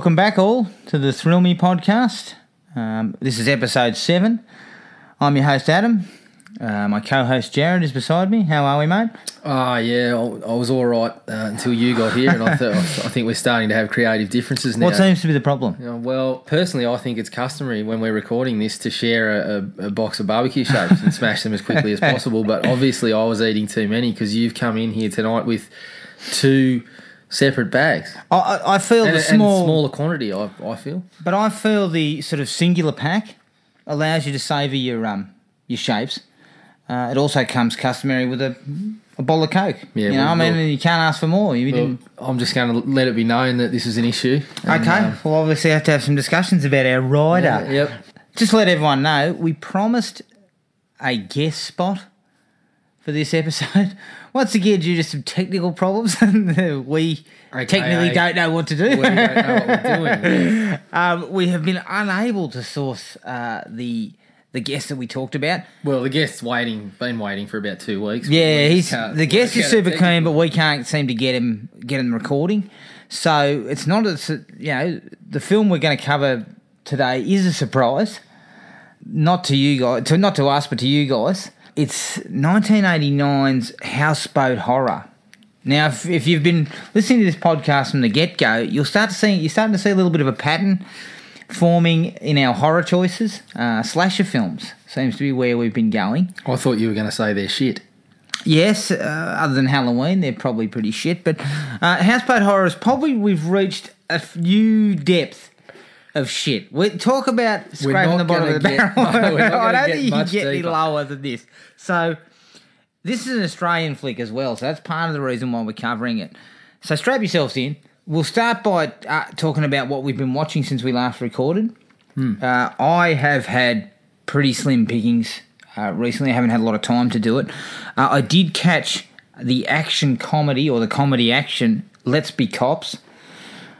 Welcome back all to the Thrill Me podcast. Um, this is episode seven. I'm your host Adam. Uh, my co-host Jared is beside me. How are we, mate? Ah, yeah, I, I was all right uh, until you got here, and I, th- I think we're starting to have creative differences now. What seems to be the problem? You know, well, personally, I think it's customary when we're recording this to share a, a, a box of barbecue shapes and smash them as quickly as possible. But obviously, I was eating too many because you've come in here tonight with two separate bags I, I, feel and, the and small, smaller quantity. I, I feel. but I feel the sort of singular pack allows you to savour your um your shapes. Uh, it also comes customary with a a bottle of Coke. Yeah, you know, I mean, you can't ask for more. You Well, didn't. I'm just going to let it be known that this is an issue. and, Okay, um, well, obviously, have to have some discussions about our rider. yeah, yep. Just to let everyone know, we promised a guest spot for this episode. Once again, due to some technical problems, we AKA technically don't know what to do. We don't know what we're doing. um, we have been unable to source uh, the the guest that we talked about. Well, the guest's waiting, been waiting for about two weeks. Yeah, We he's the guest is super keen, but we can't seem to get him get him recording. So it's not a you know the film we're going to cover today is a surprise, not to you guys, to not to us, but to you guys. It's 1989's Houseboat Horror. Now, if, if you've been listening to this podcast from the get go, you'll start to see you're starting to see a little bit of a pattern forming in our horror choices. Uh, slasher films seems to be where we've been going. I thought you were going to say they're shit. Yes, uh, other than Halloween, they're probably pretty shit. But uh, Houseboat Horror is probably we've reached a new depth of shit. We talk about scraping the bottom of the get- barrel. no, I don't think you can get any lower than this. So this is an Australian flick as well. So that's part of the reason why we're covering it. So strap yourselves in. We'll start by uh, talking about what we've been watching since we last recorded. Uh, I have had pretty slim pickings uh, recently. I haven't had a lot of time to do it. Uh, I did catch the action comedy or the comedy action Let's Be Cops,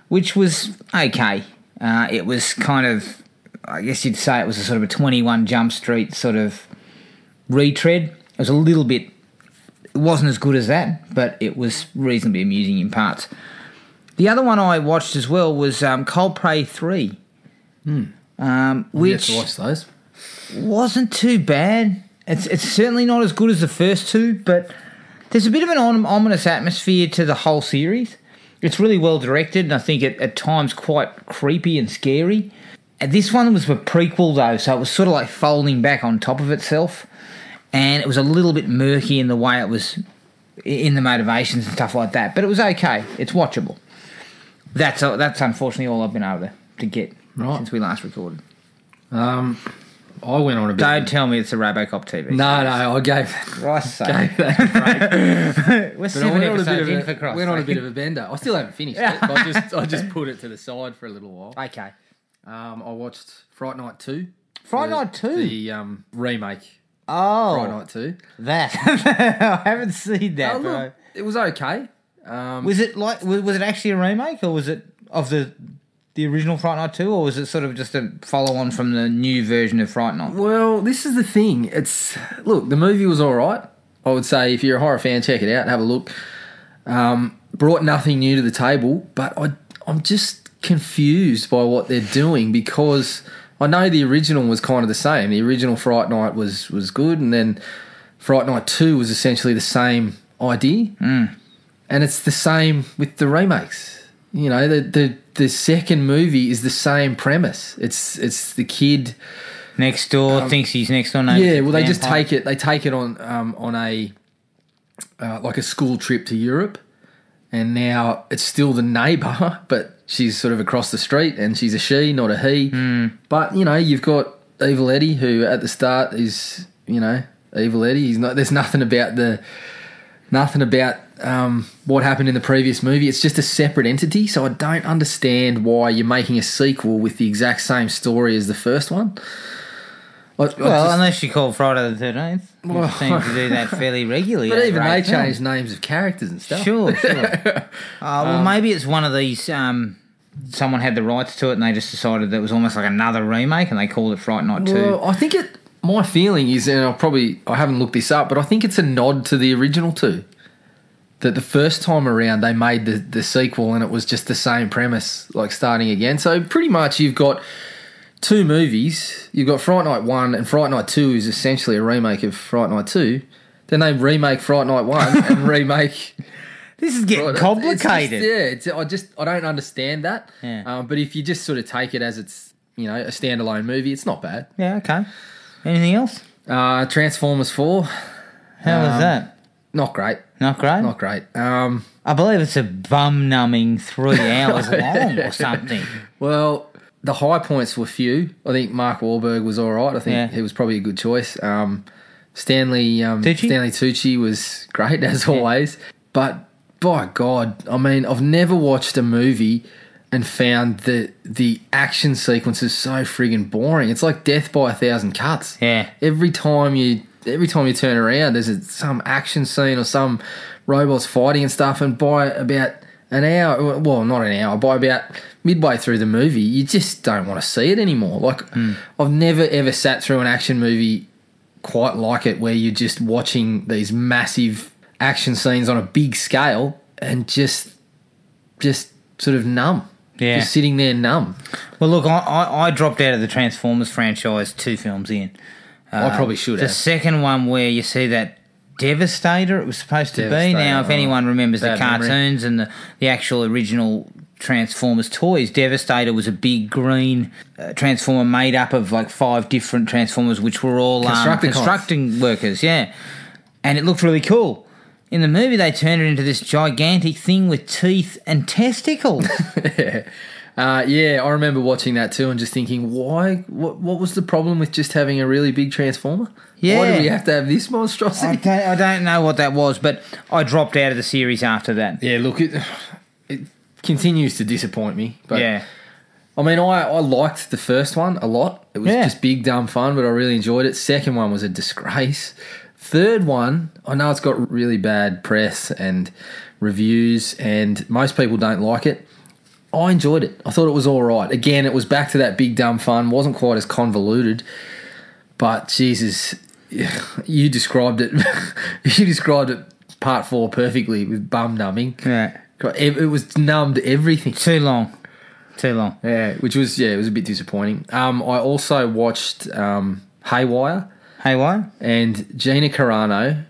which was okay. Uh, it was kind of, I guess you'd say it was a sort of a 21 Jump Street sort of retread. It was a little bit, it wasn't as good as that, but it was reasonably amusing in parts. The other one I watched as well was um, Cold Prey 3. Um, which to watch those. wasn't too bad. It's it's certainly not as good as the first two, but there's a bit of an ominous atmosphere to the whole series. It's really well directed, and I think it, at times quite creepy and scary. And this one was a prequel though, so it was sort of like folding back on top of itself, and it was a little bit murky in the way it was in the motivations and stuff like that. But it was okay. It's watchable. That's that's unfortunately all I've been able to, to get Right. since we last recorded. Um, I went on a bit. Don't tell me it's a Robocop TV. no, no, I gave. Christ's sake. gave that a break. We're But I seven went on a bit episodes of in for a, Christ's went on a sake. bit of a bender. I still haven't finished it. But I just I just put it to the side for a little while. Okay. Um, I watched Fright Night Two. Fright Night 2? The um, remake. Oh, Fright Night Two. that. I haven't seen that. Oh, but look, it was okay. Um, Was it like was, was it actually a remake or was it of the the original Fright Night 2 or was it sort of just a follow on from the new version of Fright Night? Well, this is the thing. It's look, the movie was all right. I would say if you're a horror fan, check it out, and have a look. Um, brought nothing new to the table, but I, I'm just confused by what they're doing because I know the original was kind of the same. The original Fright Night was was good, and then Fright Night Two was essentially the same idea, mm. and it's the same with the remakes. You know, the the the second movie is the same premise. It's it's the kid. Next door thinks he's next door neighbor. Yeah, well, they just take it. They take it on um, on a uh, like a school trip to Europe, and now it's still the neighbour, but she's sort of across the street, and she's a she, not a he. But you know, you've got Evil Eddie, who at the start is you know Evil Eddie. He's not. There's nothing about the nothing about um, what happened in the previous movie. It's just a separate entity. So I don't understand why you're making a sequel with the exact same story as the first one. I- I Well, just- unless you call Friday the Thirteenth, Well- seems to do that fairly regularly. But even they eight films. names of characters and stuff. Sure, sure. uh, well, maybe it's one of these. Um, someone had the rights to it, and they just decided that it was almost like another remake, and they called it Fright Night Two. Well, I think it. My feeling is, and I probably I haven't looked this up, but I think it's a nod to the original two. that the first time around they made the, the sequel and it was just the same premise, like starting again. So pretty much you've got two movies. You've got Fright Night 1 and Fright Night 2 is essentially a remake of Fright Night 2. Then they remake Fright Night 1 and remake This is getting Right, it's complicated. just- yeah, it's, I just I don't understand that. Yeah. Um, but if you just sort of take it as it's you know a standalone movie, it's not bad. Yeah, okay. Anything else? Uh, Transformers Four, How was Um, that? not great, Not great. not great. Um, I believe it's a bum numbing three hours long or something. well, the high points were few. I think Mark Wahlberg was all right. I think Yeah. he was probably a good choice. Um, Stanley um, Tucci? Stanley Tucci was great as always, but by God, I mean I've never watched a movie and found that the action sequence is so friggin' boring. It's like death by a thousand cuts. Yeah. Every time you every time you turn around, there's a, some action scene or some robots fighting and stuff. And by about an hour, well, not an hour, by about midway through the movie, you just don't want to see it anymore. Like hmm. I've never ever sat through an action movie quite like it, where you're just watching these massive action scenes on a big scale and just just sort of numb. Yeah. Just sitting there numb. Well, look, I, I, I dropped out of the Transformers franchise two films in. I probably should The have. second one where you see that Devastator, it was supposed to be. Devastator, Now, if anyone remembers the memory. cartoons and the, the actual original Transformers toys, Devastator was a big green uh, Transformer made up of like five different Transformers, which were all um, Constructicons. constructing workers, yeah. And it looked really cool. In the movie, they turned it into this gigantic thing with teeth and testicles. Uh, yeah, I remember watching that too and just thinking, why? What, what was the problem with just having a really big transformer? Yeah. Why do we have to have this I monstrosity? don't, I don't know what that was, but I dropped out of the series after that. yeah, look, it, it continues to disappoint me. But yeah. I mean, I, I liked the first one a lot. It was Yeah. just big, dumb fun, but I really enjoyed it. Second one was a disgrace. Third one, I know it's got really bad press and reviews, and most people don't like it. I enjoyed it. I thought it was all right. Again, it was back to that big, dumb fun. wasn't quite as convoluted, but Jesus, you described it. you described it part four perfectly with bum numbing. Yeah. It, it was numbed everything. Too long. Too long. Yeah, which was yeah, it was a bit disappointing. Um, I also watched um, Haywire Hey, what? and Gina Carano.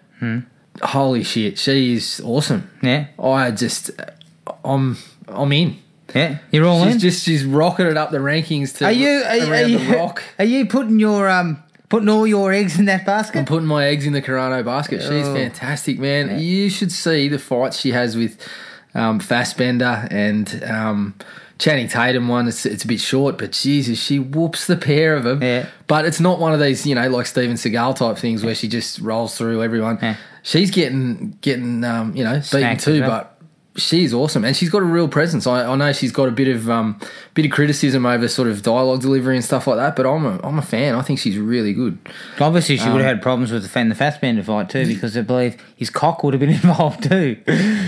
Holy shit, she is awesome. Yeah. I just, I'm, I'm in. Yeah. You're all She's in. just she's rocketed up the rankings to are you? Are, you- are around you? the rock. Are you putting your um putting all your eggs in that basket? I'm putting my eggs in the Carano basket. She's Oh. fantastic, man. You should see the fights she has with um, Fassbender and um, Channing Tatum. One, it's, it's a bit short, but Jesus, she whoops the pair of them. Yeah. But it's not one of these, you know, like Steven Seagal type things where she just rolls through everyone. Yeah. She's getting getting um, you know beaten Smacked too, but. She's awesome, and she's got a real presence. I, I know she's got a bit of um, bit of criticism over sort of dialogue delivery and stuff like that, but I'm a I'm a fan. I think she's really good. Obviously, she Um, would have had problems with the fan the Fassbender fight too, because I believe his cock would have been involved too.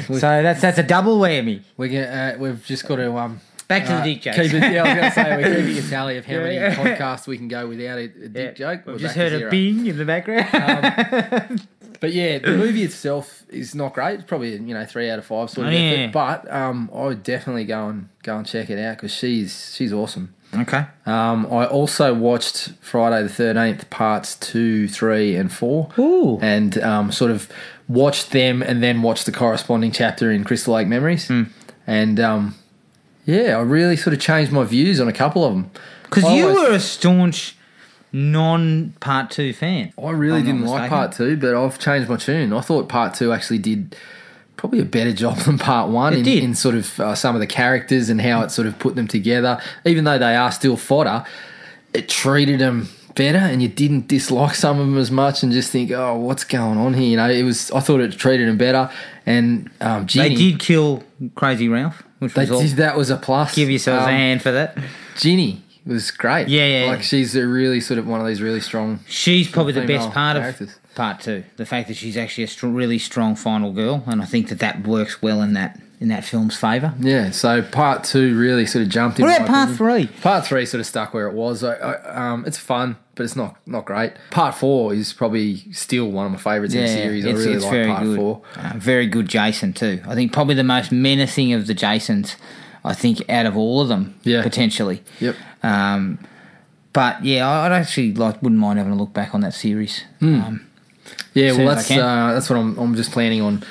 so that's that's a double whammy. We get, uh, we've just got to um, Back to uh, the dick jokes. Keep it, yeah, I was going to say we're keeping a tally of how many podcasts we can go without a, a dick Yeah. joke. We've just heard a bing in the background. But yeah, the movie itself is not great. It's probably you know three out of five sort of Oh, effort. yeah. But um, I would definitely go and go and check it out because she's she's awesome. okay. Um, I also watched Friday the Thirteenth parts two, three, and four. Ooh. and um, sort of watched them and then watched the corresponding chapter in Crystal Lake Memories. Hmm. And um, yeah, I really sort of changed my views on a couple of them. Because you always- were a staunch non part two fan. I really didn't like part two, but I've changed my tune. I thought part two actually did probably a better job than part one in, in sort of uh, some of the characters and how it sort of put them together. Even though they are still fodder, it treated them better, and you didn't dislike some of them as much, and just think, oh, what's going on here? You know, it was. I thought it treated them better, and um, They did kill Crazy Ralph, which They was all. did, that was a plus. Give yourselves a Um, hand for that. Ginny was great. Yeah, yeah, Like she's a really sort of one of these really strong. She's probably the best part characters. of part two. The fact that she's actually a really strong final girl, and I think that that works well in that in that film's favour. Yeah, so part two really sort of jumped in. What about part opinion. three? Part three sort of stuck where it was. I, I, um, it's fun, but it's not not great. Part four is probably still one of my favourites in the series. I really like very part good. four. Uh, very good Jason too. I think probably the most menacing of the Jasons. I think out of all of them, Yeah. potentially. Yep. Um, but yeah, I- I'd actually like wouldn't mind having a look back on that series. Hmm. Um, Yeah, well, that's uh, that's what I'm. I'm just planning on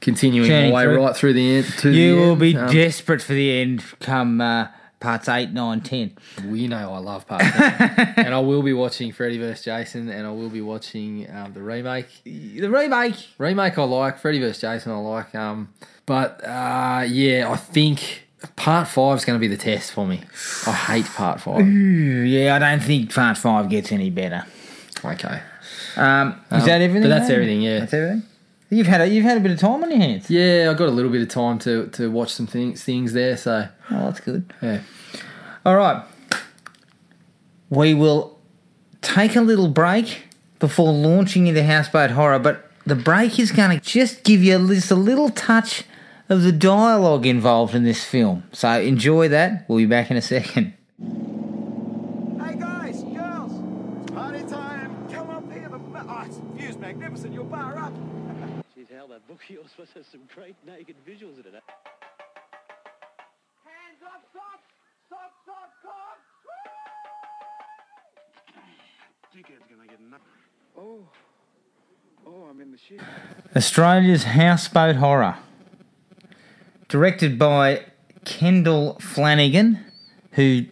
continuing my way through. right through the end. To you the will end. be Um, desperate for the end come uh, parts 8, 9, 10. well, you know I love part ten. and I will be watching Freddy vs Jason, and I will be watching um, the remake. The remake. Remake I like, Freddy vs Jason I like. Um, but uh, yeah, I think part five is going to be the test for me. I hate part five. Ooh, yeah, I don't think part 5 gets any better. Okay. Um, is Um, that everything? but that's everything, yeah. That's everything. You've had a, you've had a bit of time on your hands. Yeah, I got a little bit of time to, to watch some things things there. So Oh, that's good. yeah, All right. We will take a little break before launching into Houseboat Horror, but the break is going to just give you just a little touch of the dialogue involved in this film. So enjoy that. We'll be back in a second. Hey guys, girls, it's party time. Come up here. The ma- oh, it's view's magnificent. You'll bar up. Jeez, hell, that book of yours must have some great naked visuals in it. Hands up, stop, stop, stop, stop. Dickhead's gonna get enough. Oh, oh, I'm in the shit. Australia's Houseboat Horror. Directed by Kendall Flanagan, who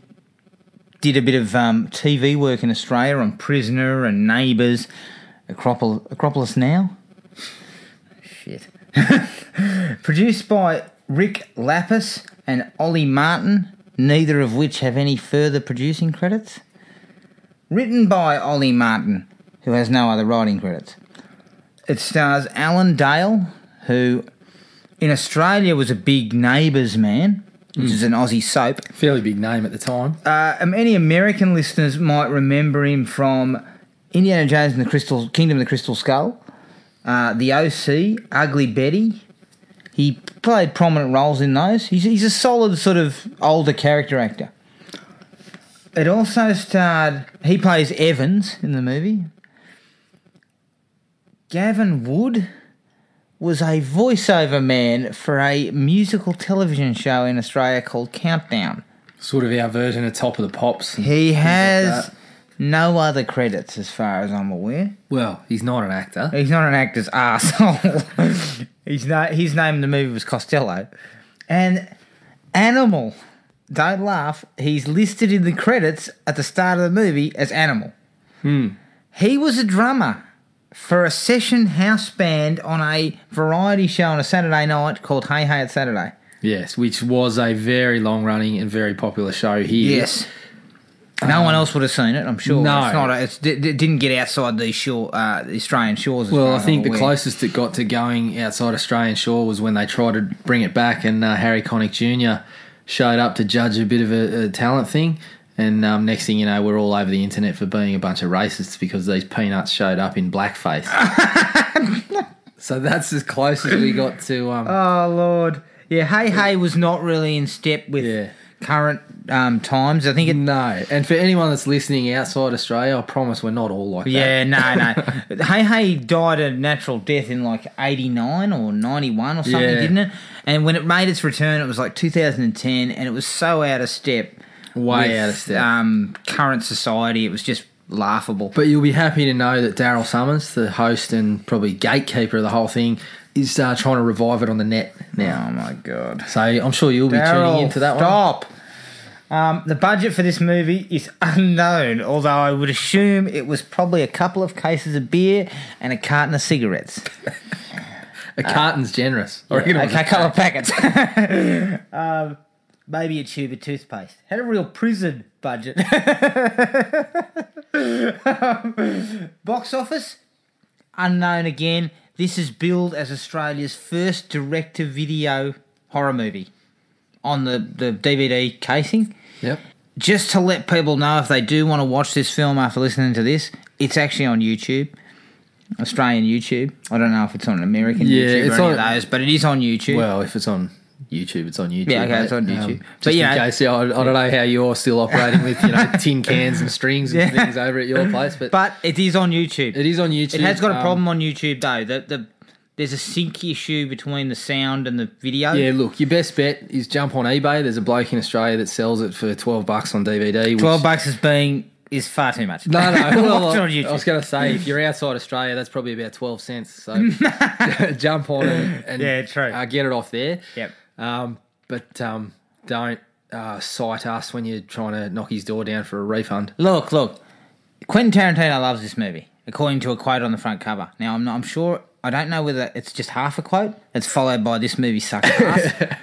did a bit of um, TV work in Australia on Prisoner and Neighbours. Acropol- Acropolis Now? Produced by Rick Lapis and Ollie Martin, neither of which have any further producing credits. Written by Ollie Martin, who has no other writing credits. It stars Alan Dale, who in Australia was a big Neighbours man, which is an Aussie soap. fairly big name at the time. Uh, many American listeners might remember him from Indiana Jones and the Crystal Kingdom of the Crystal Skull, uh, The OC, Ugly Betty. He played prominent roles in those. He's, he's a solid sort of older character actor. It also starred. He plays Evans in the movie. Gavin Wood was a voiceover man for a musical television show in Australia called Countdown. Sort of our version of Top of the Pops. He like has that. No other credits as far as I'm aware. Well, he's not an actor. He's not an actor's arsehole. He's not, his name in the movie was Costello. And Animal, don't laugh, he's listed in the credits at the start of the movie as Animal. Hmm. He was a drummer for a session house band on a variety show on a Saturday night called Hey Hey It's Saturday. Yes, which was a very long running and very popular show here. Yes. No one else would have seen it, I'm sure. no. It's not. A, it's, it it didn't get outside these shore, uh, the Australian shores. Well, I think the aware. closest it got to going outside Australian shore was when they tried to bring it back, and uh, Harry Connick Jr. showed up to judge a bit of a, a talent thing. And um, next thing you know, we're all over the internet for being a bunch of racists because these peanuts showed up in blackface. so that's as close as we got to. Um, Oh Lord, yeah. Hey Hey was not really in step with Yeah. current um, times. I think it. no, and for anyone that's listening outside Australia, I promise we're not all like that. Yeah, no, no. hey Hey died a natural death in like eighty nine or ninety one or something, Yeah. didn't it? And when it made its return, it was like two thousand and ten, and it was so out of step. Way with, out of step. Um, current society, it was just laughable. But you'll be happy to know that Daryl Somers, the host and probably gatekeeper of the whole thing, is uh, trying to revive it on the net now. Oh my god. So I'm sure you'll be Daryl, tuning into that one. stop. Um, the budget for this movie is unknown, although I would assume it was probably a couple of cases of beer and a carton of cigarettes. A carton's generous. I reckon okay, a a couple of packets. um, maybe a tube of toothpaste. Had a real prison budget. Um, box office unknown again. This is billed as Australia's first direct-to-video horror movie on the, the DVD casing. Yep. Just to let people know if they do want to watch this film after listening to this, it's actually on YouTube. Australian YouTube. I don't know if it's on American Yeah, YouTube it's or any on- of those, but it is on YouTube. Well, if it's on YouTube. It's on YouTube. Yeah, okay, mate. it's on YouTube. Um, But, just you in know- case, yeah, I, I don't know how you're still operating with you know tin cans and strings and Yeah. things over at your place, but, But it is on YouTube. it is on YouTube. It has got a Um, problem on YouTube though. The, the there's a sync issue between the sound and the video. Yeah, look, your best bet is jump on eBay. There's a bloke in Australia that sells it for twelve bucks on DVD. twelve bucks is being is far too much. No, no. Well, on I was going to say, if you're outside Australia, that's probably about twelve cents. So jump on it and Yeah, true. Uh, get it off there. Yep. Um, but um, don't uh, cite us when you're trying to knock his door down for a refund. Look, look. Quentin Tarantino loves this movie, according to a quote on the front cover. Now, I'm not, I'm sure. I don't know whether it's just half a quote. It's followed by this movie sucks ass.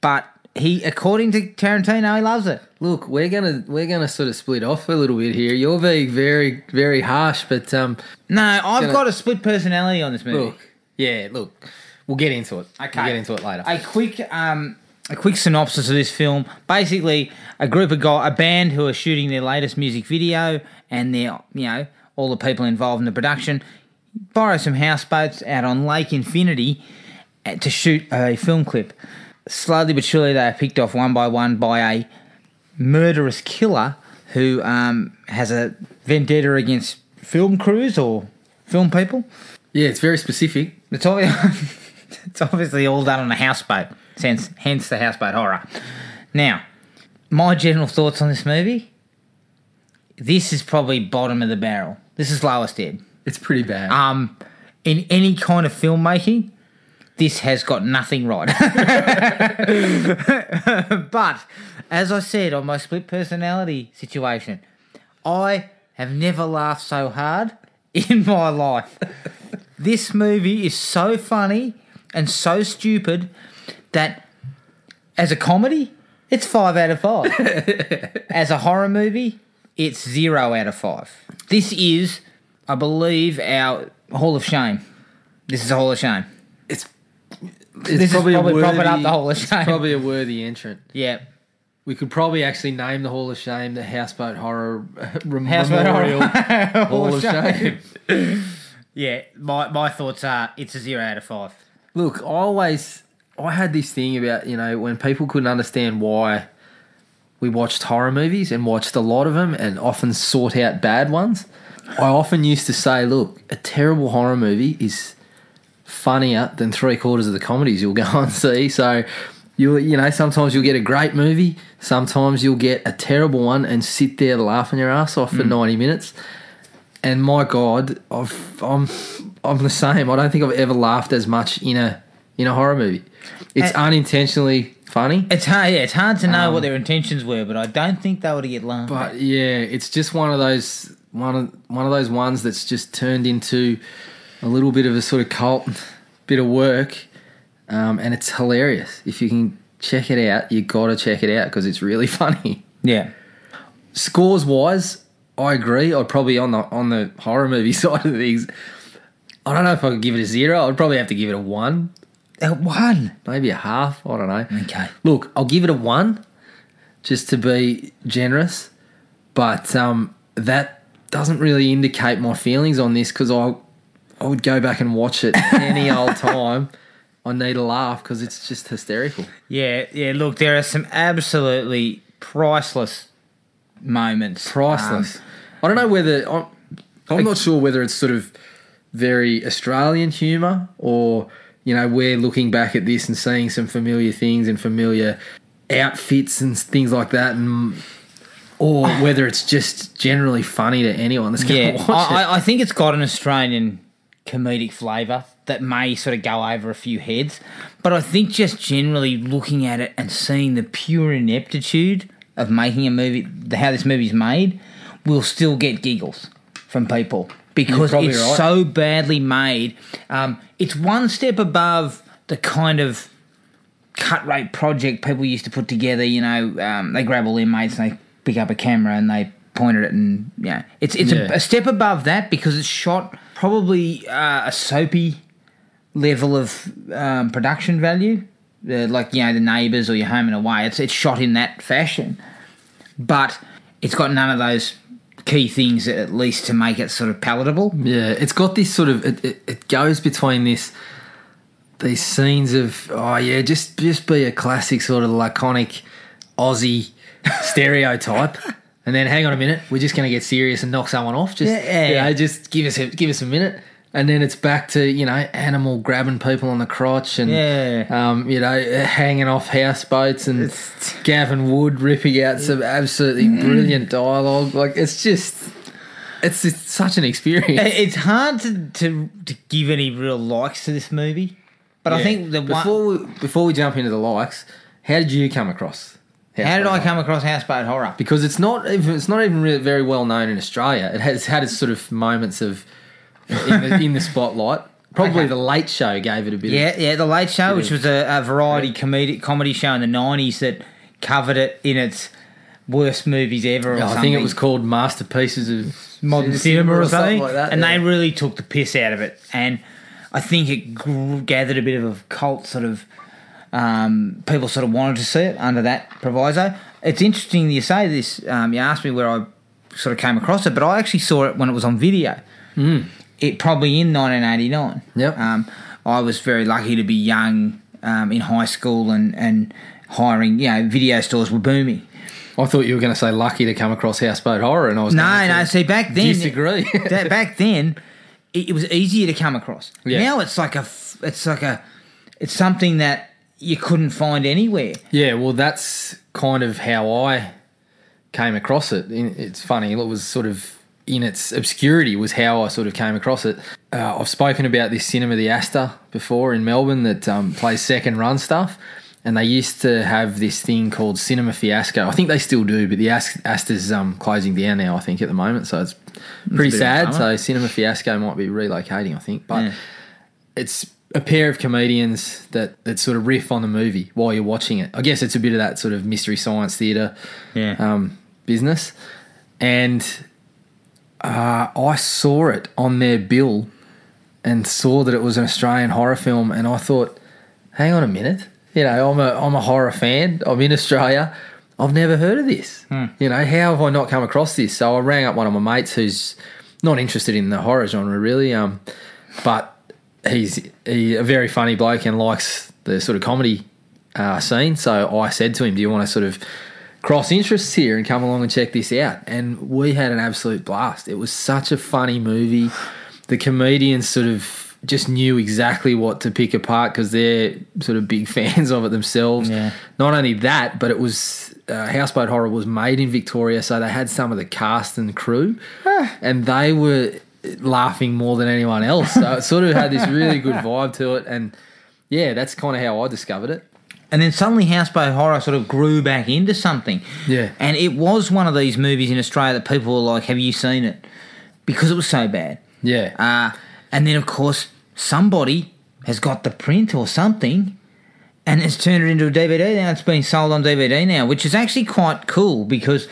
but he, according to Tarantino, he loves it. Look, we're gonna we're gonna sort of split off a little bit here. You're being very very harsh, but um, No, I've Gonna- got a split personality on this movie. look, yeah, look, we'll get into it. Okay. we'll get into it later. A quick, um, a quick synopsis of this film. Basically, a group of guys, a band who are shooting their latest music video, and they're, you know, all the people involved in the production borrow some houseboats out on Lake Infinity uh, to shoot a film clip. Slowly but surely, they are picked off one by one by a murderous killer who um, has a vendetta against film crews or film people. yeah, it's very specific. It's, obvi- it's obviously all done on a houseboat, hence, hence the houseboat horror. Now, my general thoughts on this movie this is probably bottom of the barrel. This is lowest ed. It's pretty bad. Um, in any kind of filmmaking, this has got nothing right. but as I said on my split personality situation, I have never laughed so hard in my life. this movie is so funny and so stupid that as a comedy, it's five out of five. as a horror movie, it's zero out of five. This is, I believe, our Hall of Shame. This is a Hall of Shame. it's it's This is probably a propping up the Hall of it's Shame. Probably a worthy entrant. Yeah. We could probably actually name the Hall of Shame the Houseboat Horror uh, Rem- Houseboat Memorial Horror. Hall of Shame. Yeah, my, my thoughts are it's a zero out of five. Look, I always I had this thing about you know when people couldn't understand why we watched horror movies and watched a lot of them and often sought out bad ones. I often used to say, look, a terrible horror movie is funnier than three quarters of the comedies you'll go and see. So you you know sometimes you'll get a great movie, sometimes you'll get a terrible one and sit there laughing your ass off for mm. ninety minutes. And my God, I've, I'm I'm the same. I don't think I've ever laughed as much in a in a horror movie. It's And- unintentionally funny, It's hard. Yeah, it's hard to know what um, their intentions were, but I don't think they were to get laughed. but yeah, it's just one of those one of one of those ones that's just turned into a little bit of a sort of cult bit of work, um, and it's hilarious. If you can check it out, you got to check it out because it's really funny. Yeah. Scores wise, I agree. I'd probably on the on the horror movie side of things. I don't know if I could give it a zero. I'd probably have to give it a one, A one. maybe a half. I don't know. Okay. Look, I'll give it a one, just to be generous. But um, that doesn't really indicate my feelings on this because I I would go back and watch it any old time. I need a laugh because it's just hysterical. Yeah, yeah. Look, there are some absolutely priceless moments. Priceless. Um, I don't know whether I'm, I'm not sure whether it's sort of very Australian humour or you know we're looking back at this and seeing some familiar things and familiar outfits and things like that, and or whether it's just generally funny to anyone that's going to yeah, watch. I, I- I think it's got an Australian comedic flavour that may sort of go over a few heads, but I think just generally looking at it and seeing the pure ineptitude of making a movie, the, how this movie's made, will still get giggles from people because it's right. so badly made. Um, it's one step above the kind of cut rate project people used to put together. You know, um, they grab all their mates and they pick up a camera and they point at it, and yeah, it's it's Yeah. a, a step above that because it's shot probably uh, a soapy level of um, production value, uh, like you know the neighbours or your home and away. It's it's shot in that fashion, but it's got none of those key things at least to make it sort of palatable. Yeah, it's got this sort of it, it, it goes between this these scenes of oh yeah, just just be a classic sort of laconic Aussie stereotype. And then hang on a minute, we're just going to get serious and knock someone off. Just Yeah, you know, just give us a give us a minute, and then it's back to you know animal grabbing people on the crotch and Yeah. um, you know hanging off houseboats and It's- Gavin Wood ripping out some absolutely brilliant dialogue. Like it's just it's, it's such an experience. It's hard to, to to give any real likes to this movie, but I think the one. we, before we jump into the likes, how did you come across? How did I come across Houseboat Horror? Because it's not even it's not even really very well known in Australia. It has had its sort of moments of in the, in the spotlight. Probably Okay. the Late Show gave it a bit. Yeah, of, yeah, The Late Show, which was a, a variety comedy comedy show in the nineties that covered it in its worst movies ever. Or I think it was called Masterpieces of modern cinema, or something, like that. and yeah. they really took the piss out of it. And I think it gr- gathered a bit of a cult sort of. Um, people sort of wanted to see it under that proviso. It's interesting you say this. Um, you asked me where I sort of came across it, but I actually saw it when it was on video. It probably in 1989. Yep. Um, I was very lucky to be young um, in high school and and hiring. You know, video stores were booming. I thought you were going to say lucky to come across Houseboat Horror, and I was No, no. See, back then, disagree. that- back then, it, it was easier to come across. Yeah. Now it's like a, it's like a, it's something that you couldn't find anywhere. Yeah, well, that's kind of how I came across it. It's funny; it was sort of in its obscurity was how I sort of came across it. Uh, I've spoken about this Cinema the Astor before in Melbourne that um, plays second run stuff, and they used to have this thing called Cinema Fiasco. I think they still do, but the Ast- Astor's um, closing down now. I think at the moment, so it's pretty a sad. So Cinema Fiasco might be relocating, I think, but Yeah. it's a pair of comedians that, that sort of riff on the movie while you're watching it. I guess it's a bit of that sort of mystery science theatre Yeah. um, business. And uh, I saw it on their bill and saw that it was an Australian horror film, and I thought, hang on a minute, you know, I'm a I'm a horror fan. I'm in Australia. I've never heard of this. You know, how have I not come across this? So I rang up one of my mates who's not interested in the horror genre really, um, but he's he, a very funny bloke and likes the sort of comedy uh, scene. So I said to him, "Do you want to sort of cross interests here and come along and check this out?" And we had an absolute blast. It was such a funny movie. The comedians sort of just knew exactly what to pick apart because they're sort of big fans of it themselves. Yeah. Not only that, but it was uh, Houseboat Horror was made in Victoria, so they had some of the cast and crew, and they were laughing more than anyone else. So it sort of had this really good vibe to it, and yeah, that's kind of how I discovered it. And then suddenly Houseboat Horror sort of grew back into something. Yeah. And it was one of these movies in Australia that people were like, have you seen it? Because it was so bad. Yeah, Uh, and then, of course, somebody has got the print or something and it's turned it into a DVD. Now it's been sold on DVD now, which is actually quite cool because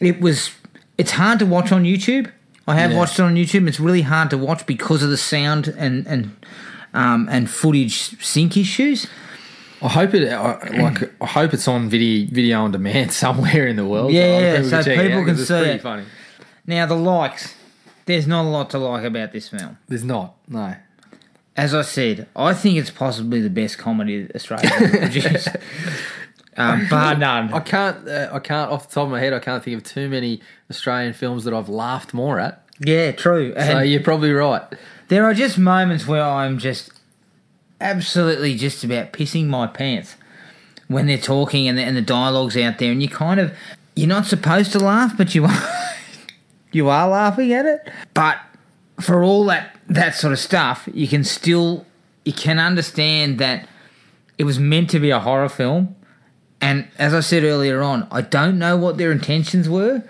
it was. It's hard to watch on YouTube. I have Yeah. watched it on YouTube. It's really hard to watch because of the sound and and um, and footage sync issues. I hope it. I, like, I hope it's on video video on demand somewhere in the world. Yeah, so check it people out, can see it. Funny. Now the likes. There's not a lot to like about this film. There's not. No. As I said, I think it's possibly the best comedy Australia produced. Um, bar none. I can't. Uh, I can't off the top of my head. I can't think of too many Australian films that I've laughed more at. Yeah, true. So And you're probably right. there are just moments where I'm just absolutely just about pissing my pants when they're talking and the, and the dialogue's out there, and you kind of you're not supposed to laugh, but you are you are laughing at it. But for all that that sort of stuff, you can still you can understand that it was meant to be a horror film. And as I said earlier on, I don't know what their intentions were.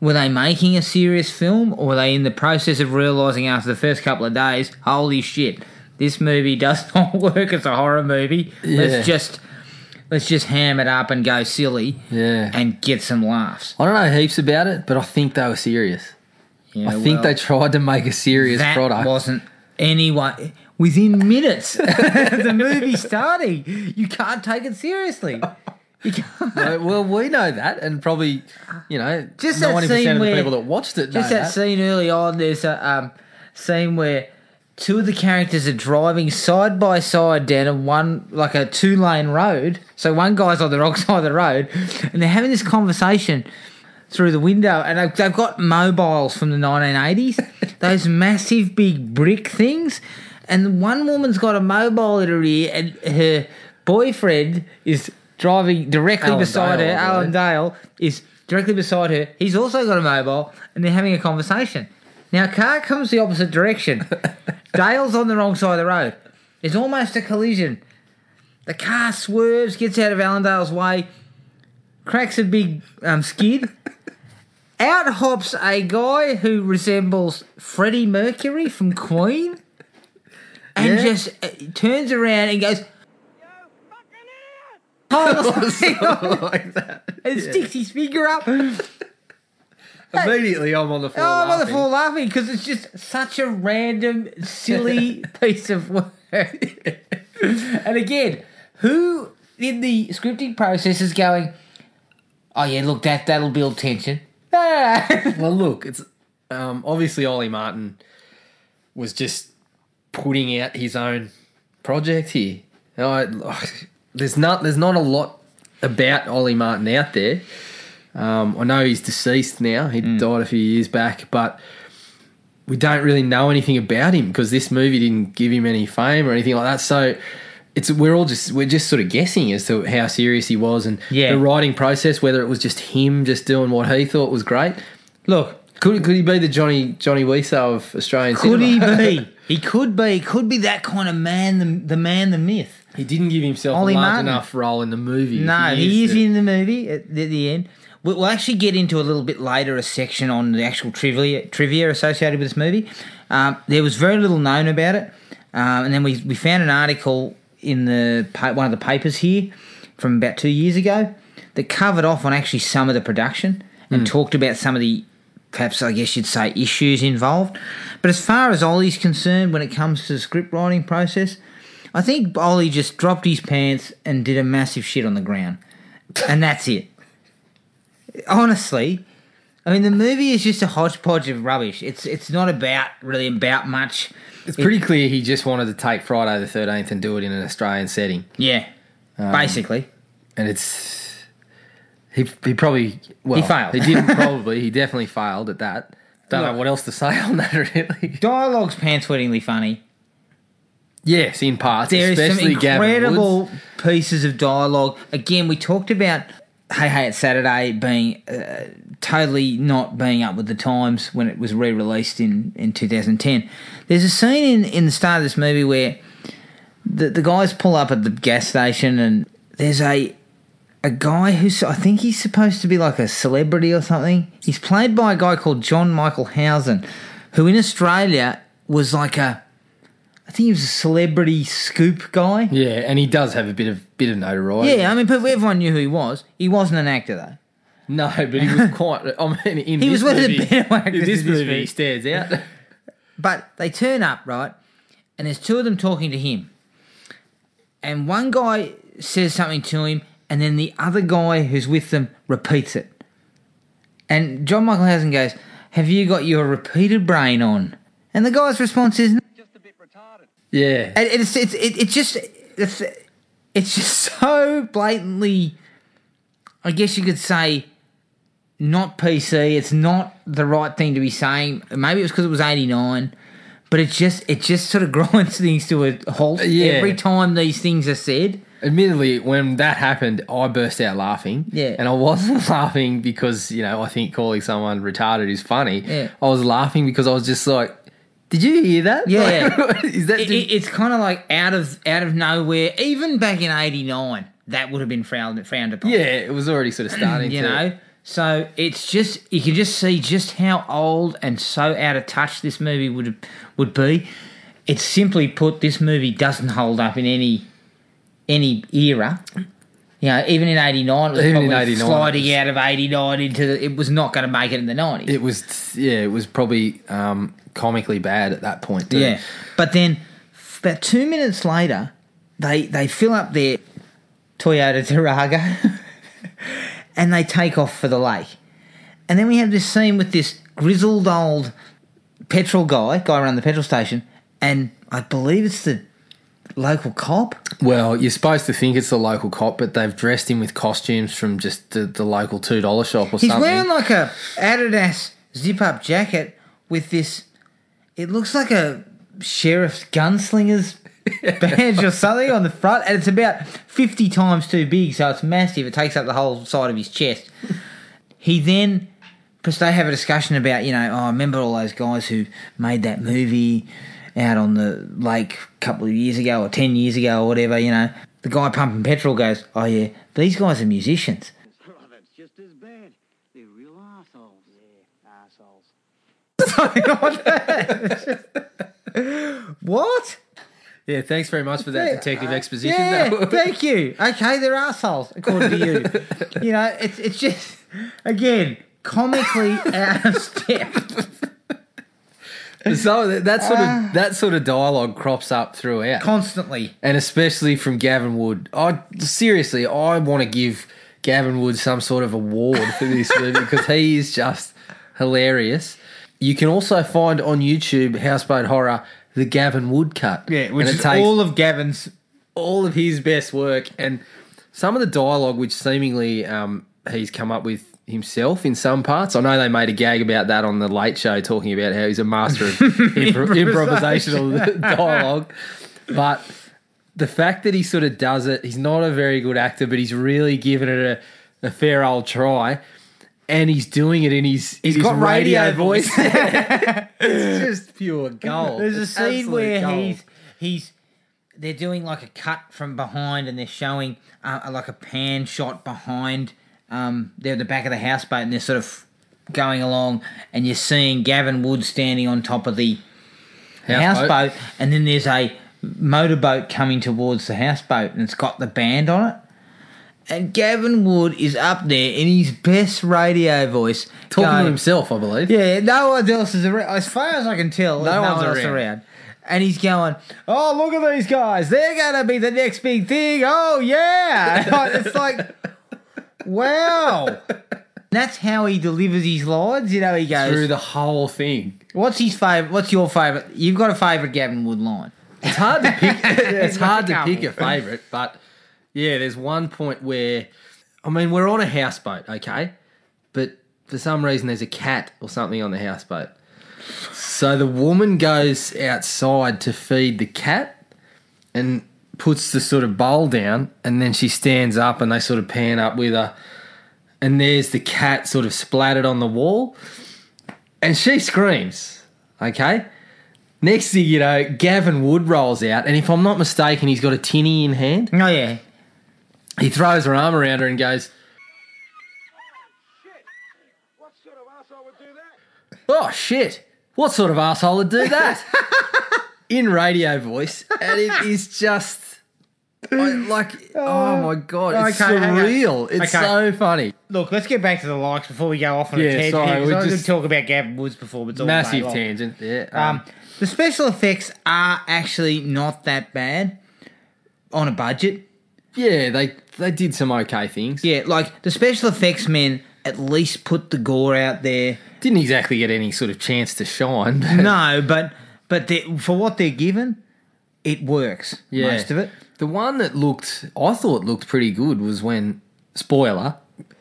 Were they making a serious film, or were they in the process of realizing after the first couple of days, holy shit, this movie does not work as a horror movie. Yeah. Let's just let's just ham it up and go silly Yeah. and get some laughs. I don't know heaps about it, but I think they were serious. Yeah, I think well, they tried to make a serious that product. wasn't anyone within minutes the movie starting. You can't take it seriously. No, well, we know that, and probably, you know, Just that ninety scene percent of the where- people that watched it know Just that, that. scene early on. There's a um, scene where two of the characters are driving side by side down a one like a two lane road. So one guy's on the wrong side of the road, and they're having this conversation through the window, and they've- they've got mobiles from the 1980s, those massive big brick things, and one woman's got a mobile in her ear, and her boyfriend is driving directly Alan beside Dale, her. Alan. Dale is directly beside her. He's also got a mobile, and they're having a conversation. Now, a car comes the opposite direction. Dale's on the wrong side of the road. It's almost a collision. The car swerves, gets out of Alan Dale's way, cracks a big um, skid. Out hops a guy who resembles Freddie Mercury from Queen, and Yeah. just uh, turns around and goes, "Oh, like that. and sticks his finger up. Immediately, I'm on the floor. Oh, I'm on the laughing. floor laughing because it's just such a random, silly piece of work. and again, who in the scripting process is going, oh, yeah, look, that, that'll build tension? Well, look, it's um, obviously Ollie Martin was just putting out his own project here. Know, I- there's not there's not a lot about Ollie Martin out there. Um, I know he's deceased now. He died a few years back, but we don't really know anything about him because this movie didn't give him any fame or anything like that. So it's we're all just we're just sort of guessing as to how serious he was and Yeah. the writing process, whether it was just him just doing what he thought was great. look, Could could he be the Johnny Johnny Wiseau of Australian could he be? He could be. Could be that kind of man, the, the man, the myth. He didn't give himself Ollie a large Martin. enough role in the movie. No, he, is in the movie at the, the end. We'll, we'll actually get into a little bit later a section on the actual trivia trivia associated with this movie. Um, there was very little known about it, um, and then we we found an article in the pa- one of the papers here from about two years ago that covered off on actually some of the production and talked about some of the perhaps I guess you'd say issues involved. But as far as Ollie's concerned, when it comes to the script writing process, I think Ollie just dropped his pants and did a massive shit on the ground, and that's it. Honestly, I mean the movie is just a hodgepodge of rubbish. It's it's not about really about much. It's pretty clear he just wanted to take Friday the Thirteenth and do it in an Australian setting, Yeah, um, basically. and it's he he probably well He failed. He didn't probably. He definitely failed at that. Don't Look. know what else to say on that really. Dialogue's pants-wettingly funny. Yes, in parts, There is some especially Gavin incredible Woods. pieces of dialogue. Again, we talked about Hey Hey It's Saturday being uh, totally not being up with the times when it was re-released in, in 2010. There's a scene in, in the start of this movie where the, the guys pull up at the gas station and there's a a guy who's I think he's supposed to be like a celebrity or something. He's played by a guy called John Michael Howson, who in Australia was like a I think he was a celebrity scoop guy. Yeah, and he does have a bit of bit of notoriety. Yeah, I mean, but everyone knew who he was. He wasn't an actor though. No, but he was quite. I mean, in He this was one of the better actors in this in this movie, movie. he stands out. But they turn up, right? And there's two of them talking to him. And one guy says something to him, and then the other guy who's with them repeats it. And John Michael Howson goes, Have you got your repeated brain on? And the guy's response is, Just a bit retarded. Yeah, and it's it's it, it's just it's it's just so blatantly I guess you could say not PC it's not the right thing to be saying maybe it was because it was 89 but it just it just sort of grinds things to a halt Yeah. every time these things are said Admittedly, when that happened, I burst out laughing. Yeah. And I wasn't laughing because, you know, I think calling someone retarded is funny. Yeah. I was laughing because I was just like, did you hear that? Yeah. Like, is that. it, it- it's kind of like out of out of nowhere even back in 89 that would have been frowned frowned upon yeah, it was already sort of starting you to. know so it's just you can just see just how old and so out of touch this movie would would be it's simply put this movie doesn't hold up in any any era you know even in 89 it was Even in probably 89, sliding was- out of 89 into the, it was not going to make it in the 90s It was, yeah, it was probably um, comically bad at that point. Too. Yeah, but then about two minutes later, they they fill up their Toyota Tarago and they take off for the lake. And then we have this scene with this grizzled old petrol guy, guy around the petrol station, and I believe it's the local cop. Well, you're supposed to think it's the local cop, but they've dressed him with costumes from just the, the local two dollar shop or He's something. wearing like a Adidas zip up jacket with this. It looks like a sheriff's gunslinger's badge or something on the front, and it's about fifty times too big, so it's massive. It takes up the whole side of his chest. He then, because they have a discussion about, you know, oh, I remember all those guys who made that movie out on the lake a couple of years ago or ten years ago or whatever. You know, the guy pumping petrol goes, oh yeah, these guys are musicians. Oh, that's just as bad. They're real assholes. Yeah, assholes. What? yeah, thanks very much for that detective uh, exposition. Yeah, thank you. Okay, they're assholes, according to you. you know, it's it's just again comically out of step. so that, that sort of uh, that sort of dialogue crops up throughout. Constantly. and especially from Gavin Wood. I seriously, I want to give Gavin Wood some sort of award for this movie because he is just hilarious. You can also find on YouTube Houseboat Horror the Gavin Woodcut. Yeah, which is all of Gavin's. all of his best work and some of the dialogue which seemingly um, he's come up with himself in some parts. I know they made a gag about that on the Late Show, talking about how he's a master of impro- improvisational dialogue. But the fact that he sort of does it, he's not a very good actor, but he's really given it a, a fair old try. And he's doing it in his, He's his got radio radio voice. it's just pure gold. There's a It's scene where gold. he's he's they're doing like a cut from behind and they're showing uh, like a pan shot behind um they're at the back of the houseboat and they're sort of going along and you're seeing Gavin Wood standing on top of the Houseboat. houseboat and then there's a motorboat coming towards the houseboat and it's got the band on it and Gavin Wood is up there in his best radio voice talking going, to himself, I believe. yeah, no one else is around. As far as I can tell, no, one's one else around. around. And he's going, "Oh, look at these guys! They're gonna be the next big thing! Oh yeah!" it's like, wow. That's how he delivers his lines. You know, he goes, Through the whole thing. "What's his favorite? What's your favorite? You've got a favorite Gavin Wood line." It's hard to pick. it's hard to pick a favourite, but yeah, there's one point where, I mean, we're on a houseboat, okay, but for some reason there's a cat or something on the houseboat. So the woman goes outside to feed the cat, and puts the sort of bowl down, and then she stands up, and they sort of pan up with her, and there's the cat sort of splattered on the wall, and she screams, okay. Next thing you know, Gavin Wood rolls out, and if I'm not mistaken, he's got a tinny in hand. Oh yeah, He throws her arm around her and goes, Shit! What sort of asshole would do that? "Oh shit! What sort of asshole would do that?" in radio voice, and it is just I, like, oh my god, it's Okay, okay. surreal. It's Okay. so funny. look, let's get back to the likes before we go off on Yeah, a tangent. sorry, we just- talk about Gavin Woods before, but it's all Massive tangent. Yeah. Um, the special effects are actually not that bad on a budget. Yeah, they they did some okay things. Yeah, like the special effects men at least put the gore out there. Didn't exactly get any sort of chance to shine. No, but but for what they're given, it works. Yeah. Most of it. The one that looked, I thought looked pretty good was when, spoiler,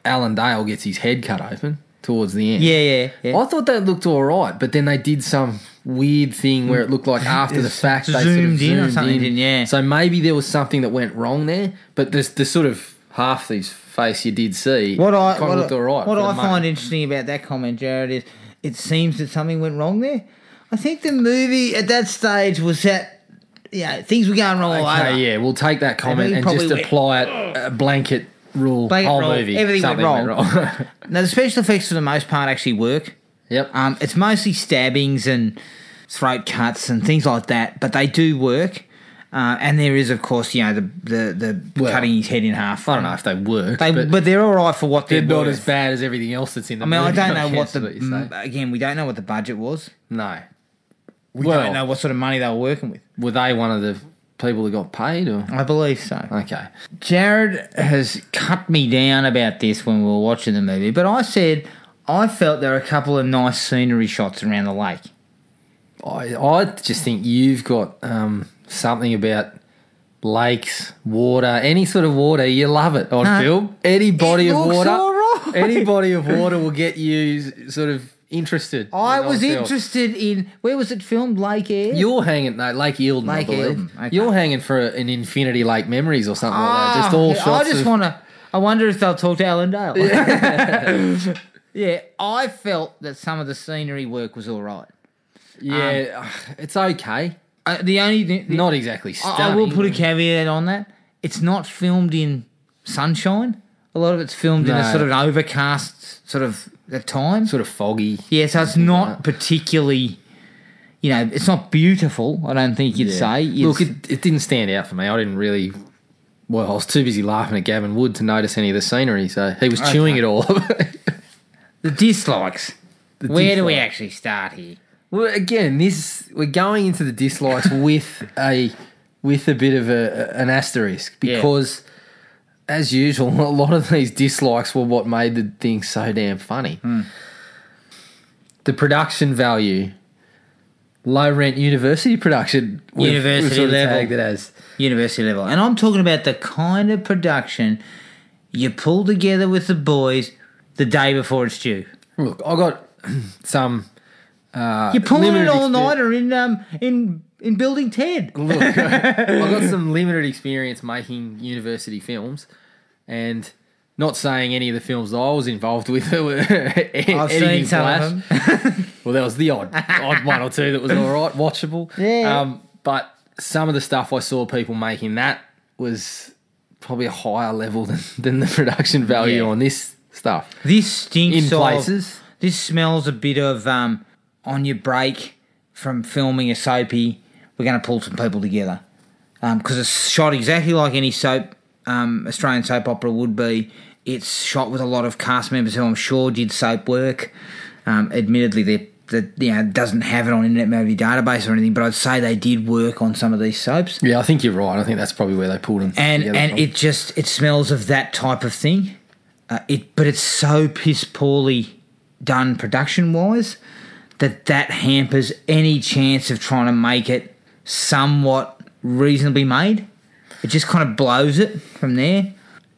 Alan Dale gets his head cut open towards the end. Yeah, yeah, yeah. I thought that looked all right, but then they did some weird thing where it looked like after the fact they sort of Zoomed in or something, in. yeah. So maybe there was something that went wrong there, but the, the sort of half his face you did see What I kind what, looked I- all right. what I find interesting about that comment, Jared, is it seems that something went wrong there. I think the movie at that stage was that yeah things were going wrong all over. Okay, yeah, we'll take that comment and just went, apply it a blanket rule Blanket whole rule, movie. everything went Something wrong. Now the special effects for the most part actually work. Yep. Um, it's mostly stabbings and throat cuts and things like that, but they do work. Uh, and there is, of course, you know, the the, the Well, cutting his head in half. I don't know if they work, They, but, but, they're all right for what they're, they're not worth. as bad as everything else that's in the I mean, I don't know what guess the is you say. again. We don't know what the budget was. No. We Well- don't know what sort of money they were working with. Were they one of the people that got paid or I believe so. Okay. Jared has cut me down about this when we were watching the movie, but I said I felt there were a couple of nice scenery shots around the lake. I, I just think you've got um, something about lakes, water, any sort of water. You love it on Huh? film. Any body of water, all right. any body of water will get you sort of interested. I was film. interested in where was it filmed? Lake Air. You're hanging no Lake Eildon, Lake I believe. Okay. You're hanging for a, an Infinity Lake Memories or something like that. Just all Ah, shots. I just want to. I wonder if they'll talk to Alan Dale. Yeah. I felt that some of the scenery work was all right. yeah, it's okay. Uh, the only the, the- Not exactly I- stunning. I will put a caveat on that. It's not filmed in sunshine. A lot of it's filmed in a sort of an overcast sort of at times. sort of foggy. Yeah, so it's not particularly. You know, it's not beautiful. I don't think you'd Yeah. say. Look, it, it didn't stand out for me. I didn't really. Well, I was too busy laughing at Gavin Wood to notice any of the scenery, so he was chewing Okay. it all. the dislikes. Where do we actually start here? well, again, this we're going into the dislikes with a with a bit of a, an asterisk Yeah. because, as usual, a lot of these dislikes were what made the thing so damn funny. Hmm. The production value, low rent university production, University sort of level. as. University level. And I'm talking about the kind of production you pull together with the boys the day before it's due. Look, I got some. Uh, You're pulling limited all nighter in um in in building Ted. Look, I got some limited experience making university films, and not saying any of the films that I was involved with were I've seen some of them. Well, there was the odd, odd one or two that was all right, watchable. Yeah. Um, but some of the stuff I saw people making that was probably a higher level than, than the production value Yeah. on this stuff. This stinks In of- places. This smells a bit of um on your break from filming a soapy. We're going to pull some people together because it's shot exactly like any soap um, Australian soap opera would be. It's shot with a lot of cast members who I'm sure did soap work. Um, admittedly, they that you know doesn't have it on Internet Movie Database or anything, but I'd say they did work on some of these soaps Yeah, I think you're right. I think that's probably where they pulled them. and and from. it just it smells of that type of thing. Uh, it but it's so piss poorly done production wise that that hampers any chance of trying to make it somewhat reasonably made. It just kind of blows it from there.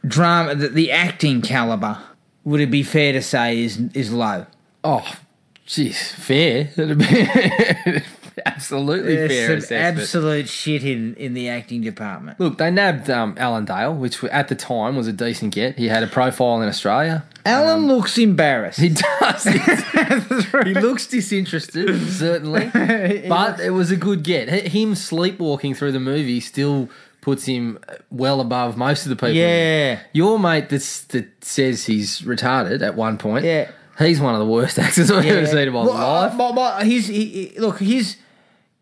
Drama, the, the acting caliber would it be fair to say is is low. Oh, jeez, fair. Absolutely fair some assessment. absolute shit in in the acting department. Look, they nabbed um, Alan Dale, which at the time was a decent get. He had a profile in Australia. Alan looks embarrassed. He does. he looks disinterested, certainly, but it was a good get. H- Him sleepwalking through the movie still puts him well above most of the people. Yeah. Your mate that's, that says he's retarded at one point. Yeah. He's one of the worst actors I've ever seen in my Well, life. uh, my- my- his, he, he- look, his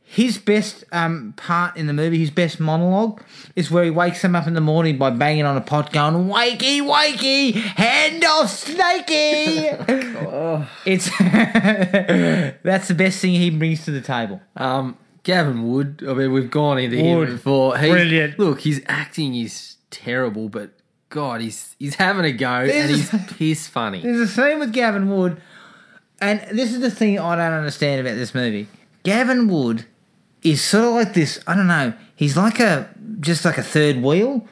his best um, part in the movie, his best monologue, is where he wakes them up in the morning by banging on a pot, going "Wakey, wakey, hand off, snakey." it's that's the best thing he brings to the table. Um, Gavin Wood. I mean, we've gone into Wood. him before. He's, Brilliant. Look, his acting is terrible, but God, he's he's having a go and This he's is- piss funny. There's a scene with Gavin Wood, and this is the thing I don't understand about this movie. Gavin Wood is sort of like this. I don't know. He's like a just like a third wheel.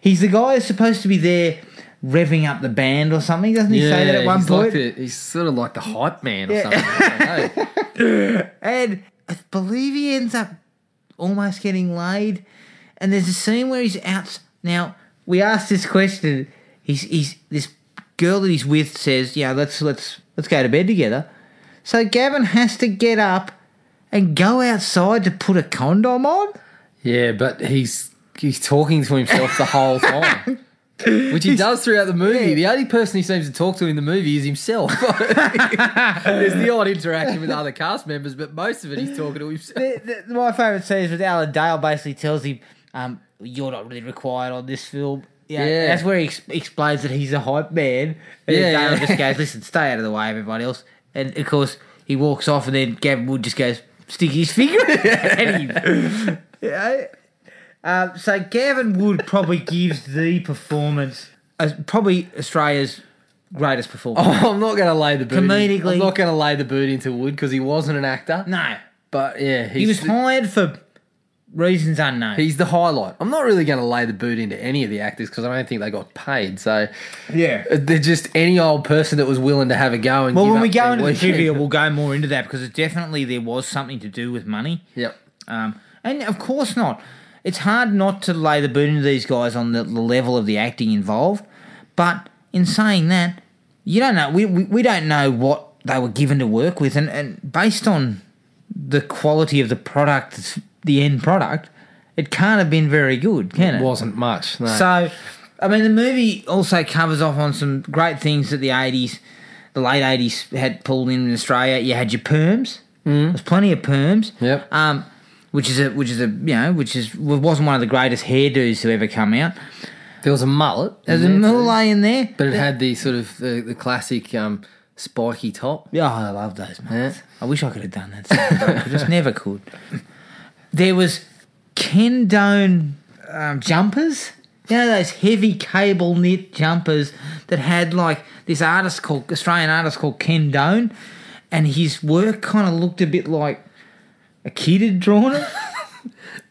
He's the guy who's supposed to be there revving up the band or something. Doesn't he say that at one he's point? Like the, he's sort of like the hype man or something. I don't know. and I believe he ends up almost getting laid. And there's a scene where he's out. Now we asked this question. He's he's this girl that he's with says, "Yeah, let's let's let's go to bed together." So Gavin has to get up and go outside to put a condom on. yeah, but he's he's talking to himself the whole time. Which he does throughout the movie. The only person he seems to talk to in the movie is himself. There's the odd interaction with other cast members, but most of it he's talking to himself. The- the- my favourite scene is with Alan Dale basically tells him, um, "You're not really required on this film." Yeah, Yeah. that's where he ex- explains that he's a hype man. And Yeah, Dale yeah. just goes, "Listen, stay out of the way, everybody else." And of course, he walks off, and then Gavin Wood just goes, "Stick his finger him." Yeah. Um, so Gavin Wood probably gives the performance, uh, probably Australia's greatest performance. Oh, I'm not going to lay the boot. in- Comedically- I'm not going to lay the boot into Wood because he wasn't an actor. No, But yeah, He was hired for reasons unknown. he's the highlight. I'm not really going to lay the boot into any of the actors because I don't think they got paid. So yeah. they're just any old person that was willing to have a go. And Well, when we go their into the trivia, we'll go more into that because it definitely there was something to do with money. Yep. Um, and of course not. It's hard not to lay the boot into these guys on the, the level of the acting involved. But in saying that, you don't know. We, we, we don't know what they were given to work with. And, and based on the quality of the product, the end product, it can't have been very good, can it? It wasn't much. No. So, I mean, the movie also covers off on some great things that the 80s, the late 80s had pulled in in Australia. You had your perms. Mm. There's plenty of perms. Yep. Um, which is a which is a you know which is wasn't one of the greatest hairdos to ever come out. there was a mullet. There's a mullet in there, but it had the sort of the, the classic um, spiky top. Yeah, I love those mullets. Yeah. I wish I could have done that. I just never could. There was Ken Done um, jumpers. You know those heavy cable knit jumpers that had like this artist called Australian artist called Ken Done, and his work kind of looked a bit like a kid had drawn it.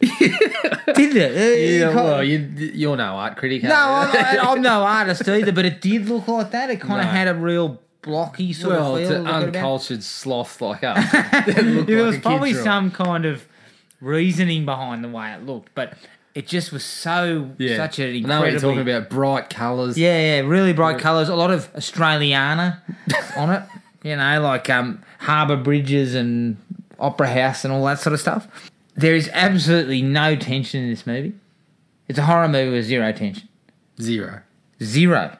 Didn't it? Uh, Yeah, well, you, you're no art critic. no. I'm, I'm no artist either, but it did look like that. It kind of No. had a real blocky sort well, of feel. to about. uncultured sloth like us, it there like was probably some kind of reasoning behind the way it looked, but it just was so Yeah. such an incredible. I know you're talking about. Bright colours. yeah, yeah, really bright colours, a lot of Australiana on it. You know, like um, harbour bridges and opera house and all that sort of stuff. There is absolutely no tension in this movie. It's a horror movie with zero tension. Zero. Zero.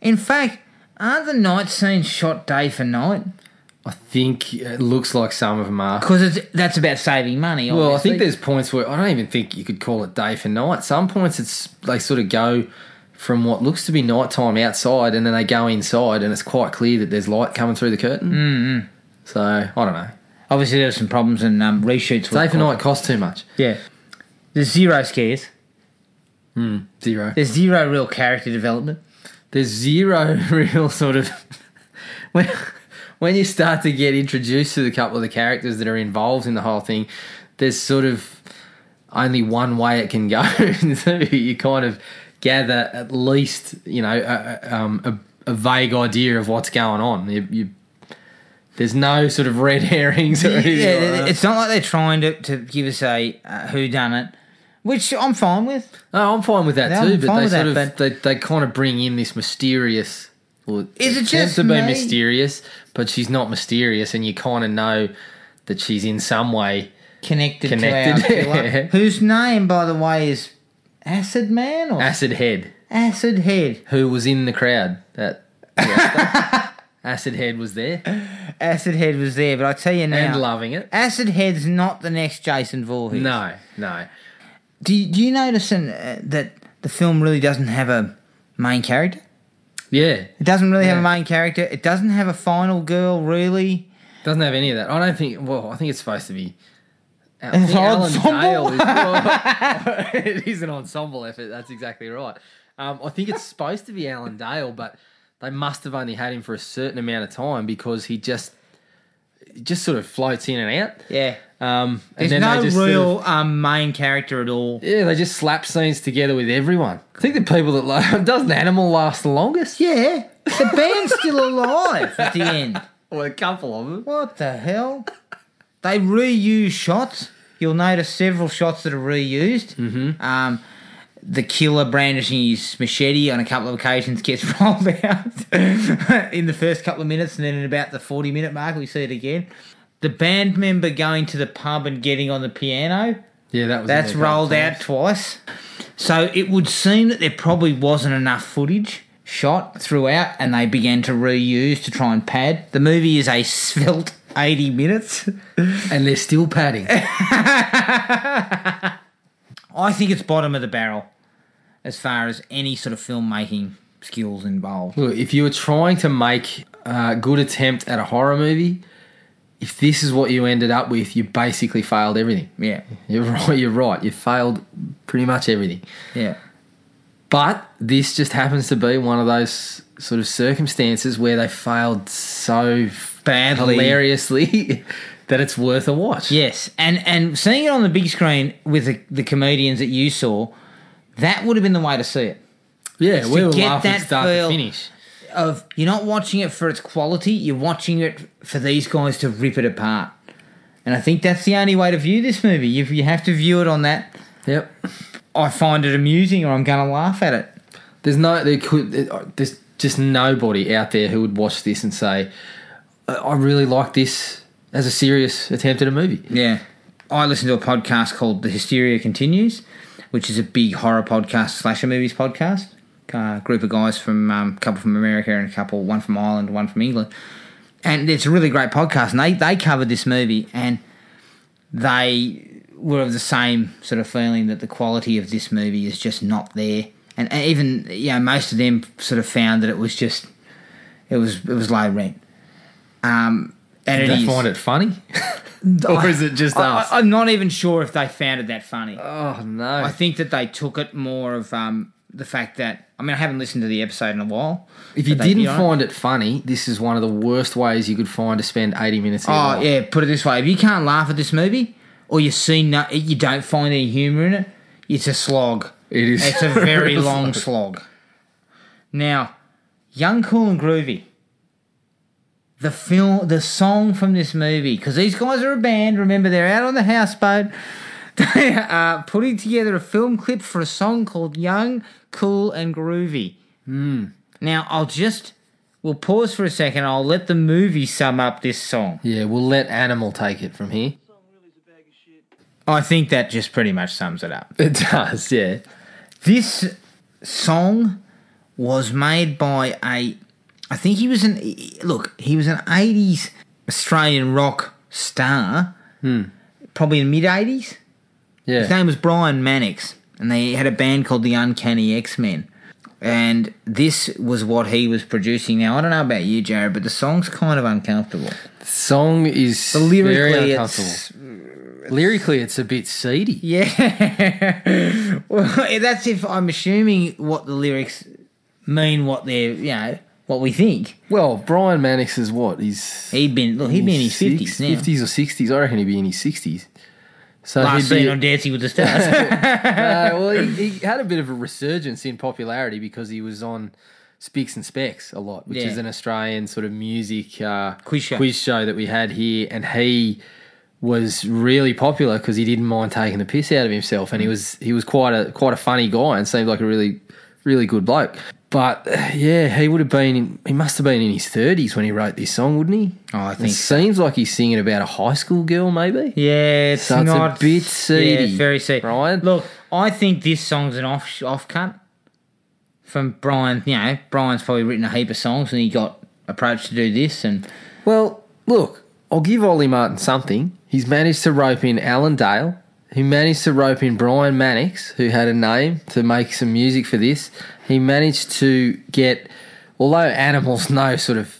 In fact, aren't the night scenes shot day for night? I think it looks like some of them are. Because that's about saving money. Well, I think there's points where I don't even think you could call it day for night. Some points it's they sort of go from what looks to be nighttime outside, and then they go inside, and it's quite clear that there's light coming through the curtain. Mm-hmm. So I don't know. Obviously, there were some problems and um, reshoots. Day for night costs too much. Yeah. There's zero scares. Zero. There's zero real character development. There's zero real sort of when you start to get introduced to the couple of the characters that are involved in the whole thing. There's sort of only one way it can go. you kind of gather at least you know a, a- um, a, a vague idea of what's going on. You, you there's no sort of red herrings or anything. Yeah, like it's not like they're trying to, to give us a uh, who done it, which I'm fine with. No, I'm fine with that No, too. I'm But they sort that, of they, they kind of bring in this mysterious. Well, Is it just to be me? mysterious? But she's not mysterious, and you kind of know that she's in some way. Connected, Connected, to our killer, whose name, by the way, is Acid Man or Acid Head, Acid Head. who was in the crowd. That Acid Head was there Acid Head was there, but I tell you now, and loving it. Acid Head's not the next Jason Voorhees. No, no. Do you, do you notice in, uh, that the film really doesn't have a main character? Yeah, It doesn't really have a Yeah. main character. It doesn't have a final girl, really. doesn't have any of that. I don't think. Well, I think it's supposed to be. I think Alan ensemble? Dale is. well, it is an ensemble effort. That's exactly right. Um, I think it's supposed to be Alan Dale, but they must have only had him for a certain amount of time because he just just sort of floats in and out. Yeah. Um, There's and then no they just sort real of- um, main character at all. yeah, they just slap scenes together with everyone. I think the people that la- doesn't Animal last the longest. Yeah. The band's still alive at the end. Well, a couple of them. What the hell? They reuse shots. You'll notice several shots that are reused. Mm-hmm. Um, the killer brandishing his machete on a couple of occasions gets rolled out in the first couple of minutes, and then in about the 40 minute mark, we see it again. The band member going to the pub and getting on the piano, Yeah, that was. that's rolled out twice. So it would seem that there probably wasn't enough footage shot throughout, and they began to reuse to try and pad. The movie is a svelte 80 minutes. and they're still padding. I think it's bottom of the barrel as far as any sort of filmmaking skills involved. Look, if you were trying to make a good attempt at a horror movie, if this is what you ended up with, you basically failed everything. Yeah, You're right. You're right. You failed pretty much everything. yeah. But this just happens to be one of those sort of circumstances where they failed so Badly. hilariously that it's worth a watch. Yes, and and seeing it on the big screen with the, the comedians that you saw, that would have been the way to see it. yeah, we were get laughing that start feel- to finish. Of you're not watching it for its quality, you're watching it for these guys to rip it apart. And I think that's the only way to view this movie. You you have to view it on that. Yep. I find it amusing, or I'm going to laugh at it. There's no, there could, uh, there's just nobody out there who would watch this and say, "I I really like this as a serious attempt at a movie." Yeah. I listen to a podcast called The Hysteria Continues, which is a big horror podcast, slasher movies podcast. A group of guys from um, a couple from America and a couple, one from Ireland, one from England. And it's a really great podcast. And they, they covered this movie and they were of the same sort of feeling that the quality of this movie is just not there. And, and even, you know, most of them sort of found that it was just, it was, it was low rent. Um, and Do it they is. find it funny, or is it just I, us? I, am not even sure if they found it that funny. oh no! I think that they took it more of um, the fact that I mean I haven't listened to the episode in a while. if you didn't did find it funny, this is one of the worst ways you could find to spend eighty minutes. Of oh life. yeah, put it this way: if you can't laugh at this movie, or you see no, you don't find any humour in it, it's a slog. it is. It's a very long slog. Now, Young, Cool, and Groovy. The film, the song from this movie, because these guys are a band. Remember, they're out on the houseboat. They are putting together a film clip for a song called "Young, Cool, and Groovy." Hmm. Now, I'll just we'll pause for a second. I'll let the movie sum up this song. Yeah, we'll let Animal take it from here. I think that just pretty much sums it up. It does, yeah. This song was made by a, I think he was an look. He was an '80s Australian rock star, hmm. probably in mid '80s. Yeah. His name was Brian Mannix, and they had a band called the Uncanny X Men. And this was what he was producing. Now I don't know about you, Jared, but the song's kind of uncomfortable. the song is very lyrically, uncomfortable. it's Lyrically, it's a bit seedy. Yeah. well, that's if I'm assuming what the lyrics mean, what they're, you know, what we think. Well, Brian Mannix is what? He's He'd been, look, he'd be in his fifties now. fifties or sixties. I reckon he'd be in his sixties. So Last he'd be, seen on Dancing with the Stars. Uh, well, he, he had a bit of a resurgence in popularity because he was on Spicks and Specs a lot, which Yeah. is an Australian sort of music uh, Quiz show. quiz show that we had here, and he was really popular because he didn't mind taking the piss out of himself, Mm. and he was he was quite a quite a funny guy and seemed like a really really good bloke. But yeah, he would have been in, he must have been in his thirties when he wrote this song, wouldn't he? Oh, I It think. seems like he's singing about a high school girl, maybe. Yeah, it's So it's a not bit seedy, Yeah, it's very seedy. Brian. Look, I think this song's an off off cut from Brian. You know, Brian's probably written a heap of songs, and he got approached to do this, and Well, look, I'll give Ollie Martin something. He's managed to rope in Alan Dale. He managed to rope in Brian Mannix, who had a name to make some music for this. He managed to get, although Animal's no sort of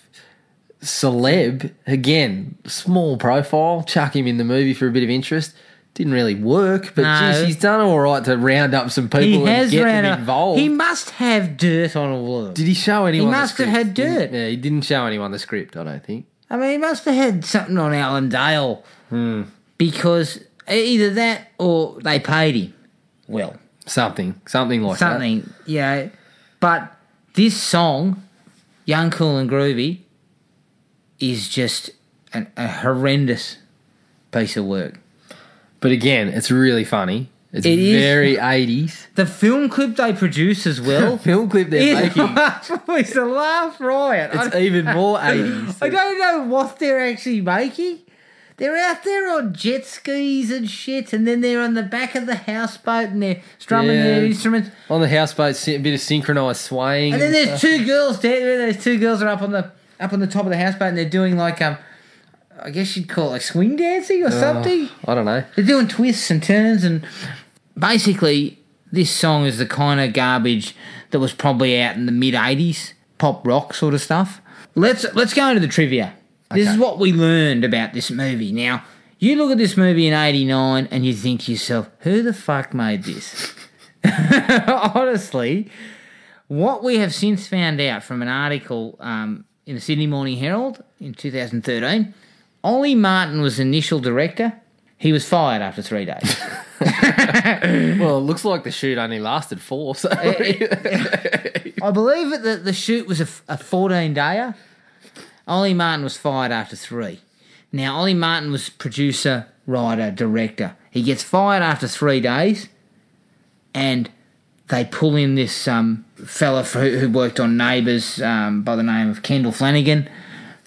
celeb, again, small profile, chuck him in the movie for a bit of interest. Didn't really work, but No. geez, he's done all right to round up some people he and has get ran them involved. He must have dirt on all of them. Did he show anyone? the must have script? had dirt. Yeah, he didn't show anyone the script. I don't think. I mean, he must have had something on Alan Dale hmm. because either that or they paid him well, Something, something like that. something, you know. But this song, "Young, Cool, and Groovy," is just an, a horrendous piece of work. But again, it's really funny. It's It very 80s. The film clip they produce as well Film clip they're is making. it's a laugh riot. It's even more 80s. I don't know what they're actually making. They're out there on jet skis and shit, and then they're on the back of the houseboat and they're strumming their instruments. On the houseboat, a bit of synchronised swaying. And then and there's stuff. two girls there. Those two girls are up on the up on the top of the houseboat, and they're doing like um, I guess you'd call it like swing dancing or something. I don't know. They're doing twists and turns, and basically, this song is the kind of garbage that was probably out in the mid '80s, pop rock sort of stuff. Let's let's go into the trivia. This is what we learned about this movie. Now, you look at this movie in '89 and you think to yourself, "Who the fuck made this?" Honestly, what we have since found out from an article um, in the Sydney Morning Herald in 2013 Ollie Martin was initial director. He was fired after three days. Well, it looks like the shoot only lasted four. So I believe that the, the shoot was a 14 dayer. Ollie Martin was fired after three. Now, Ollie Martin was producer, writer, director. He gets fired after three days, and they pull in this um, fella who, who worked on Neighbours um, by the name of Kendall Flanagan.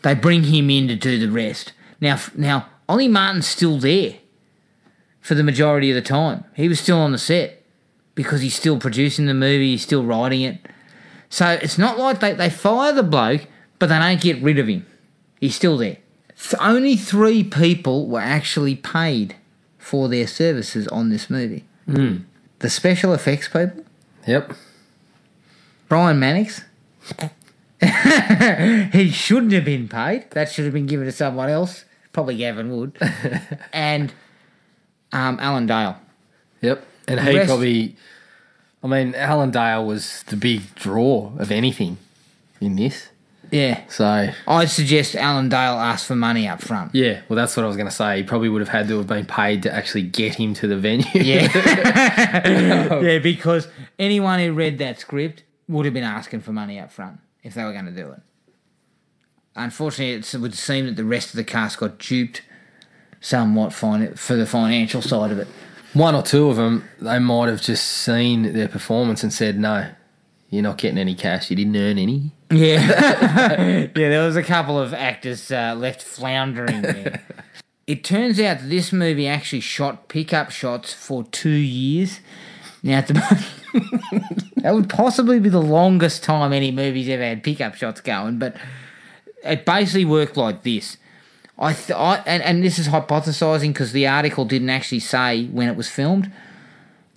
They bring him in to do the rest. Now, now Ollie Martin's still there for the majority of the time. He was still on the set because he's still producing the movie, he's still writing it. So it's not like they, they fire the bloke, but they don't get rid of him. He's still there. Th- only three people were actually paid for their services on this movie. The special effects people, yep. Brian Mannix. he shouldn't have been paid. That should have been given to someone else. Probably Gavin Wood. and um, Alan Dale. Yep. And he rest- probably, I mean, Alan Dale was the big draw of anything in this. Yeah. So, I'd suggest Alan Dale ask for money up front. yeah, well, that's what I was going to say. He probably would have had to have been paid to actually get him to the venue. Yeah. yeah, because anyone who read that script would have been asking for money up front if they were going to do it. Unfortunately, it's- it would seem that the rest of the cast got duped somewhat fin- for the financial side of it. One or two of them, they might have just seen their performance and said, no, you're not getting any cash. You didn't earn any. Yeah. yeah, there was a couple of actors uh, left floundering there. It turns out that this movie actually shot pickup shots for two years. Now, at the moment, that would possibly be the longest time any movie's ever had pickup shots going, but it basically worked like this. I, th- I and, and this is hypothesizing because the article didn't actually say when it was filmed.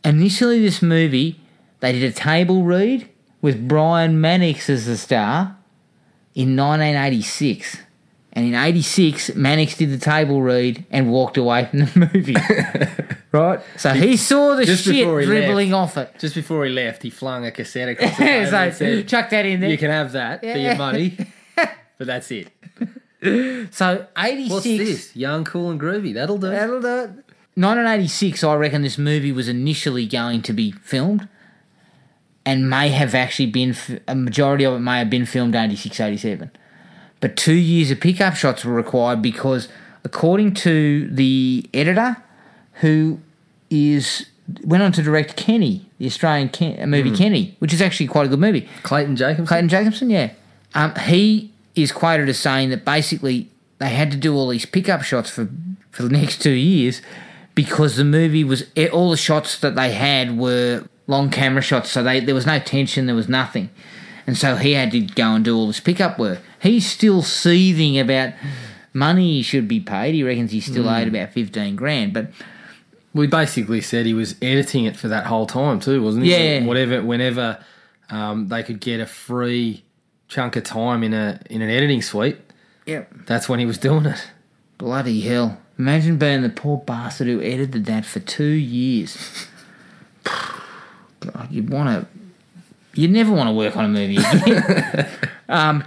Initially, this movie, they did a table read with Brian Mannix as the star in 1986. And in 86, Mannix did the table read and walked away from the movie. right? So he saw the Just shit dribbling left. off it. Just before he left, he flung a cassette across the table so and said, chuck that in there. you can have that for your money, but that's it. so 86. What's this? Young, cool, and groovy. That'll do. That'll do it. 1986, I reckon this movie was initially going to be filmed and may have actually been, a majority of it may have been filmed 86, 87. But two years of pickup shots were required because, according to the editor, who is went on to direct Kenny, the Australian Ken, movie Kenny, which is actually quite a good movie. Clayton Jacobson. Clayton Jacobson, yeah. Um, he is quoted as saying that basically they had to do all these pickup shots for for the next two years because the movie was all the shots that they had were long camera shots, so they there was no tension, there was nothing, and so he had to go and do all this pickup work. He's still seething about money he should be paid. He reckons he's still owed about fifteen grand, but We basically said he was editing it for that whole time too, wasn't he? Yeah. Whatever, whenever um, they could get a free chunk of time in a in an editing suite, yeah, that's when he was doing it. Bloody hell. Imagine being the poor bastard who edited that for two years. You'd want to. You'd never want to work on a movie again. um,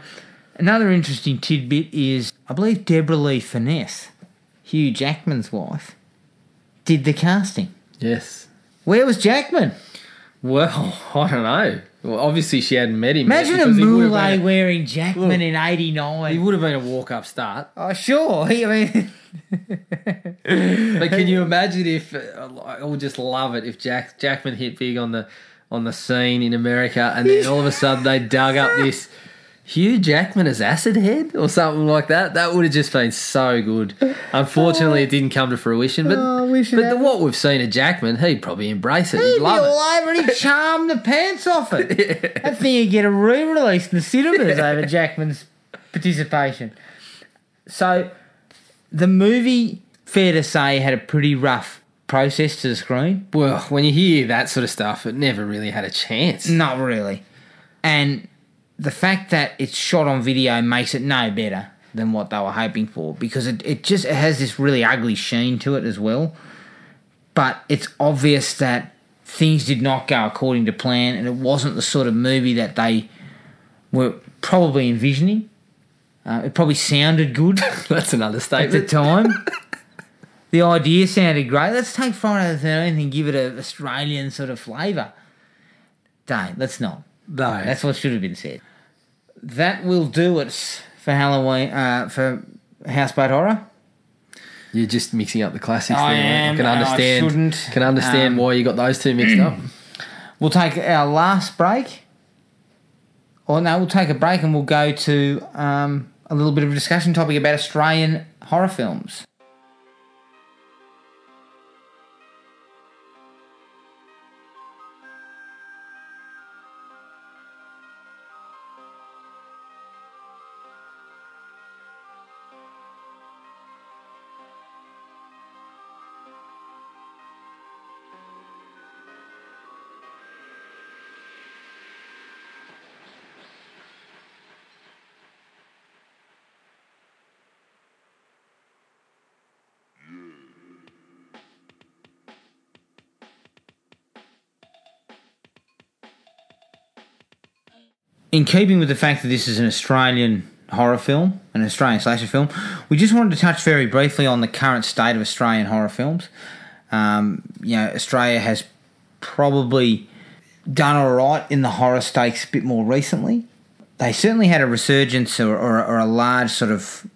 another interesting tidbit is I believe Deborra-Lee Furness, Hugh Jackman's wife, did the casting. Yes. Where was Jackman? Well, I don't know. Well, obviously she hadn't met him. yet Imagine a would have muley been wearing Jackman Look, in '89. He would have been a walk up start. Oh, sure. I mean, But can you imagine if uh, I would just love it if Jack Jackman hit big on the on the scene in America, and then all of a sudden they dug up this Hugh Jackman as Acid Head or something like that. That would have just been so good. Unfortunately, it didn't come to fruition. But Oh, but the, what we've seen of Jackman, he'd probably embrace it. He'd He'd be love it. all over it. He'd charm the pants off it. That thing would get a re-release in the cinemas over Jackman's participation. So, the movie, fair to say, had a pretty rough process to the screen. Well, when you hear that sort of stuff, it never really had a chance. Not really. And the fact that it's shot on video makes it no better than what they were hoping for because it, it just it has this really ugly sheen to it as well. But it's obvious that things did not go according to plan and it wasn't the sort of movie that they were probably envisioning. Uh, it probably sounded good That's an at the time. the idea sounded great. Let's take Friday the 13th and give it an Australian sort of flavour. Don't. Let's not. No, That's what should have been said. That will do it for Halloween, uh, for Houseboat Horror. you're just mixing up the classics. I there, am, Can and I understand. shouldn't. Can understand Um, why you got those two mixed up. We'll take our last break. Or no, we'll take a break and we'll go to um, a little bit of a discussion topic about Australian horror films. In keeping with the fact that this is an Australian horror film, an Australian slasher film, we just wanted to touch very briefly on the current state of Australian horror films. Um, you know, Australia has probably done all right in the horror stakes a bit more recently. They certainly had a resurgence or, or, or a large sort of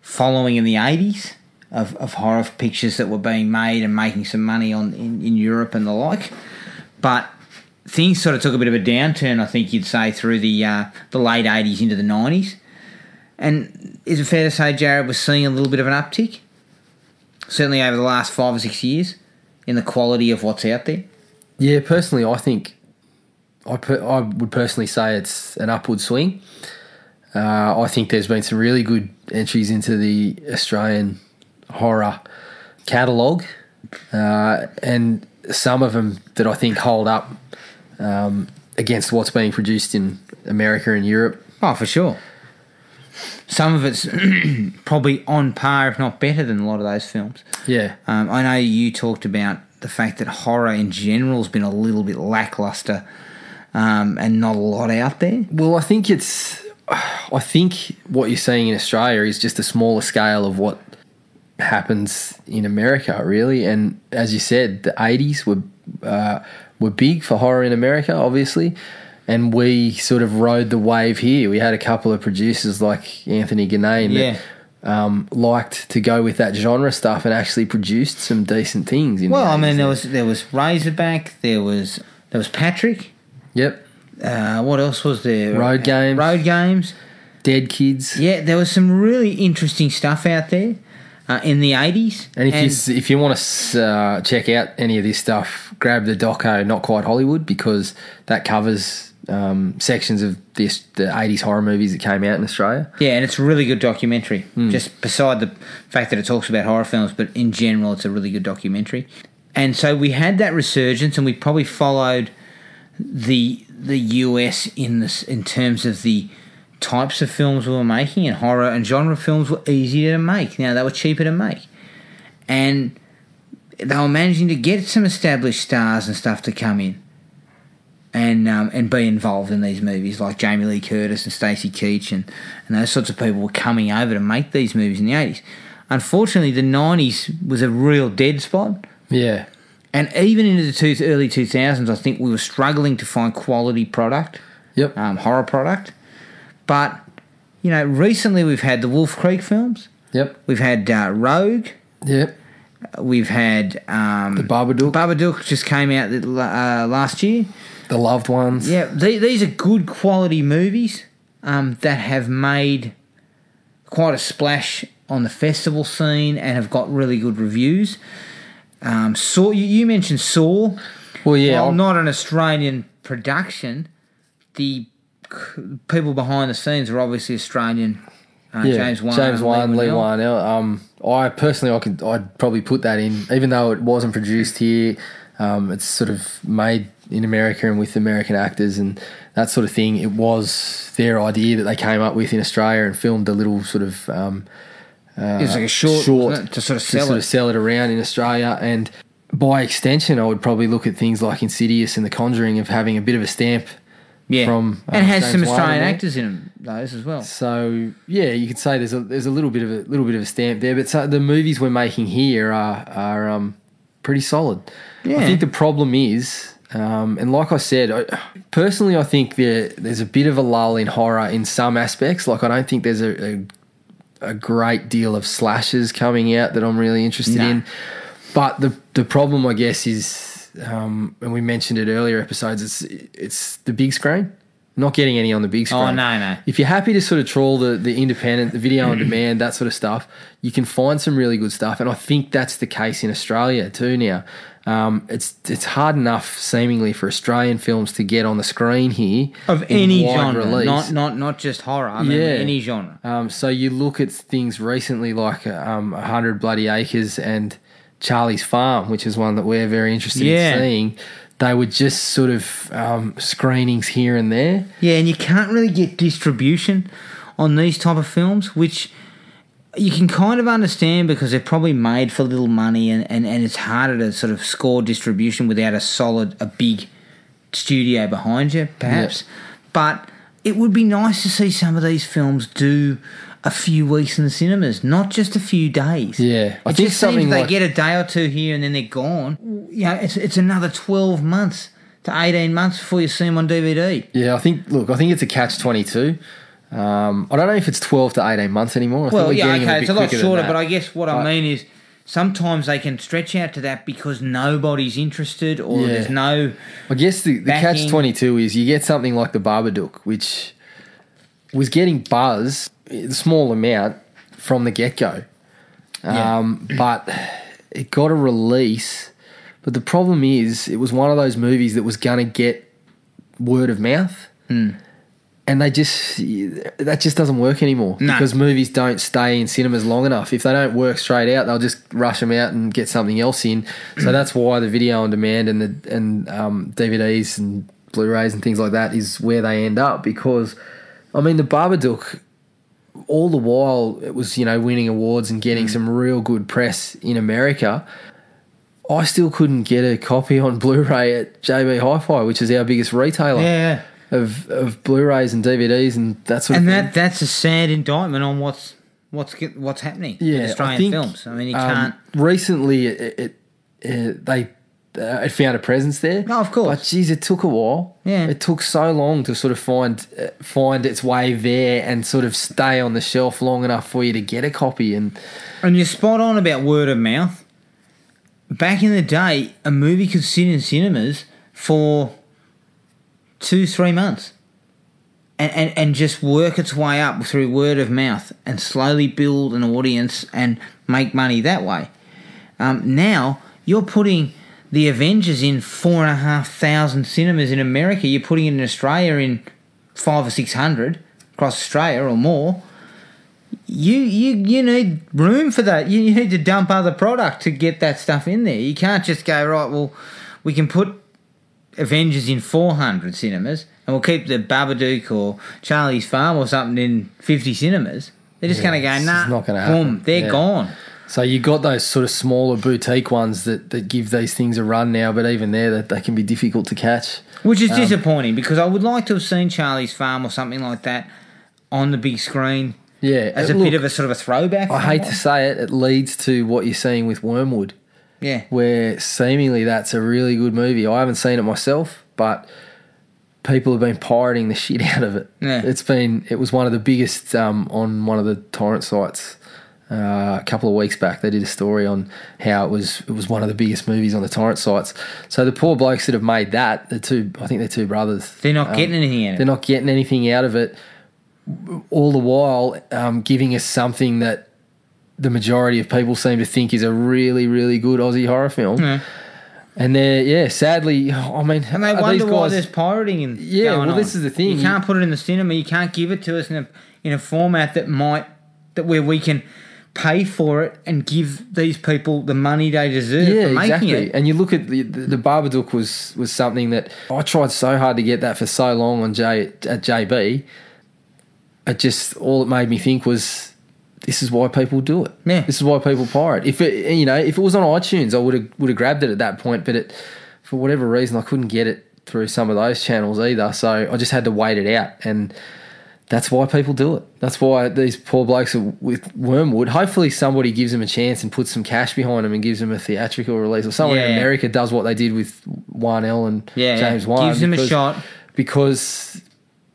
following in the 80s of, of horror pictures that were being made and making some money on in, in Europe and the like. But things sort of took a bit of a downturn, I think you'd say, through the uh, the late eighties into the nineties. And is it fair to say, Jared, was seeing a little bit of an uptick? Certainly over the last five or six years in the quality of what's out there. Yeah, personally, I think I per, I would personally say it's an upward swing. Uh, I think there's been some really good entries into the Australian horror catalogue, uh, and some of them that I think hold up um, against what's being produced in America and Europe. Oh, for sure. Some of it's probably on par, if not better, than a lot of those films. Yeah, Um, I know you talked about the fact that horror in general has been a little bit lackluster um, and not a lot out there. Well, I think it's. I think what you're seeing in Australia is just a smaller scale of what happens in America, really. And as you said, the '80s were uh, were big for horror in America, obviously, and we sort of rode the wave here. We had a couple of producers like Anthony Ginnane Yeah. that um, liked to go with that genre stuff and actually produced some decent things. In Well, I mean, there was there was Razorback, there was there was Patrick. yep, Uh, what else was there? Road Games. Road games. Dead Kids. Yeah, there was some really interesting stuff out there uh, in the eighties. And if you if you want to uh, check out any of this stuff, grab the doco Not Quite Hollywood because that covers um, sections of this the eighties horror movies that came out in Australia. Yeah, and it's a really good documentary. Hmm. Just beside the fact that it talks about horror films, but in general, it's a really good documentary. And so we had that resurgence, and we probably followed the the US in this in terms of the types of films we were making, and horror and genre films were easier to make. Now they were cheaper to make, and they were managing to get some established stars and stuff to come in and um, and be involved in these movies, like Jamie Lee Curtis and Stacy Keach and, and those sorts of people were coming over to make these movies in the eighties. Unfortunately, the nineties was a real dead spot, Yeah, and even into the two, early two thousands, I think we were struggling to find quality product, yep, um, horror product. But you know, recently we've had the Wolf Creek films, yep, we've had uh, Rogue, yep. we've had um, The Babadook, Babadook just came out uh, last year. The Loved Ones. Yeah, the- these are good quality movies um, that have made quite a splash on the festival scene and have got really good reviews. Um, Saw, you, you mentioned Saw. Well, yeah, While not an Australian production, the people behind the scenes are obviously Australian. Uh, yeah, James Wan, James Wan, Lee. Whannell. Um, I personally, I could, I'd probably put that in, even though it wasn't produced here. Um, it's sort of made in America and with American actors and that sort of thing. It was their idea that they came up with in Australia and filmed a little sort of um, It was like a short, wasn't to sort of to sell sort it. of sell it around in Australia. And by extension, I would probably look at things like Insidious and The Conjuring of having a bit of a stamp Yeah, from uh, and has James some Australian actors in them, those as well. So yeah, you could say there's a there's a little bit of a little bit of a stamp there, but so the movies we're making here are are um, pretty solid. Yeah. I think the problem is, um, and like I said, I, personally, I think there there's a bit of a lull in horror in some aspects. Like I don't think there's a a, a great deal of slashes coming out that I'm really interested No. in. But the the problem, I guess, is, um, and we mentioned it earlier episodes. It's it's the big screen. Not getting any on the big screen. Oh, no, no. If you're happy to sort of trawl the, the independent, the video on demand, that sort of stuff, you can find some really good stuff. And I think that's the case in Australia too now. Um, it's it's hard enough seemingly for Australian films to get on the screen here Of any genre, release. not not not just horror. I mean, Yeah. any genre. Um, so you look at things recently like um, 100 Bloody Acres and Charlie's Farm, which is one that we're very interested Yeah. in seeing. They were just sort of um, screenings here and there. Yeah, and you can't really get distribution on these type of films, which you can kind of understand because they're probably made for little money and, and, and it's harder to sort of score distribution without a solid, a big studio behind you, perhaps. But it would be nice to see some of these films do a few weeks in the cinemas, not just a few days. Yeah, I it think just something seems they like- get a day or two here and then they're gone. Yeah, it's it's another twelve months to eighteen months before you see them on DVD. Yeah, I think. Look, I think it's a catch twenty two. Um, I don't know if it's twelve to eighteen months anymore. I think Well, we're yeah, okay, bit it's a lot shorter, but I guess what I mean is sometimes they can stretch out to that because nobody's interested or Yeah. there's no. I guess the, the catch twenty two is you get something like the Babadook, which was getting buzz, a small amount from the get go, Yeah. um, but it got a release. But the problem is, it was one of those movies that was gonna get word of mouth, Hmm. and they just that just doesn't work anymore No. because movies don't stay in cinemas long enough. If they don't work straight out, they'll just rush them out and get something else in. So that's why the video on demand and the and um, DVDs and Blu-rays and things like that is where they end up because I mean the Babadook. All the while, it was you know winning awards and getting some real good press in America. I still couldn't get a copy on Blu-ray at JB Hi-Fi, which is our biggest retailer Yeah. of of Blu-rays and DVDs and that sort And of that thing. that's a sad indictment on what's what's what's happening Yeah, Australian I think, films. I mean, you um, can't. recently, it, it, it they uh, it found a presence there. No, of course. But geez, it took a while. Yeah. it took so long to sort of find uh, find its way there and sort of stay on the shelf long enough for you to get a copy. And And you're spot on about word of mouth. Back in the day, a movie could sit in cinemas for two, three months and, and, and just work its way up through word of mouth and slowly build an audience and make money that way. Um, now, you're putting the Avengers in four and a half thousand cinemas in America. You're putting it in Australia in five or six hundred across Australia or more you you you need room for that. You, you need to dump other product to get that stuff in there. You can't just go right. Well, we can put Avengers in four hundred cinemas, and we'll keep the Babadook or Charlie's Farm or something in fifty cinemas. They're just going to go nah. boom, happen. they're Yeah. gone. So you got those sort of smaller boutique ones that, that give these things a run now, but even there, that they can be difficult to catch. Which Um, is disappointing because I would like to have seen Charlie's Farm or something like that on the big screen Yeah, as a look, bit of a sort of a throwback. I hate to say it, it leads to what you're seeing with Wyrmwood. yeah. where seemingly that's a really good movie. I haven't seen it myself, but people have been pirating the shit out of it. Yeah. It's been it was one of the biggest um, on one of the torrent sites. Uh, a couple of weeks back, they did a story on how it was it was one of the biggest movies on the torrent sites. So the poor blokes that have made that, the two, I think they're two brothers. They're not um, getting anything out of They're it. not getting anything out of it. All the while, um, giving us something that the majority of people seem to think is a really, really good Aussie horror film. And they're yeah, sadly, I mean, And they wonder these why guys? there's pirating and Yeah, going well, this is the thing. You can't put it in the cinema. You can't give it to us in a in a format that might that where we can pay for it and give these people the money they deserve yeah, for making exactly. it. And you look at the, the the Babadook was was something that I tried so hard to get that for so long on J at JB. It just all it made me think was this is why people do it. Yeah. this is why people pirate. If it you know if it was on iTunes, I would have would have grabbed it at that point, but it for whatever reason I couldn't get it through some of those channels either. So I just had to wait it out, and that's why people do it. That's why these poor blokes are with Wyrmwood. Hopefully, somebody gives them a chance and puts some cash behind them and gives them a theatrical release, or someone in America does what they did with Whannell and Yeah, James Wan. gives them a shot. because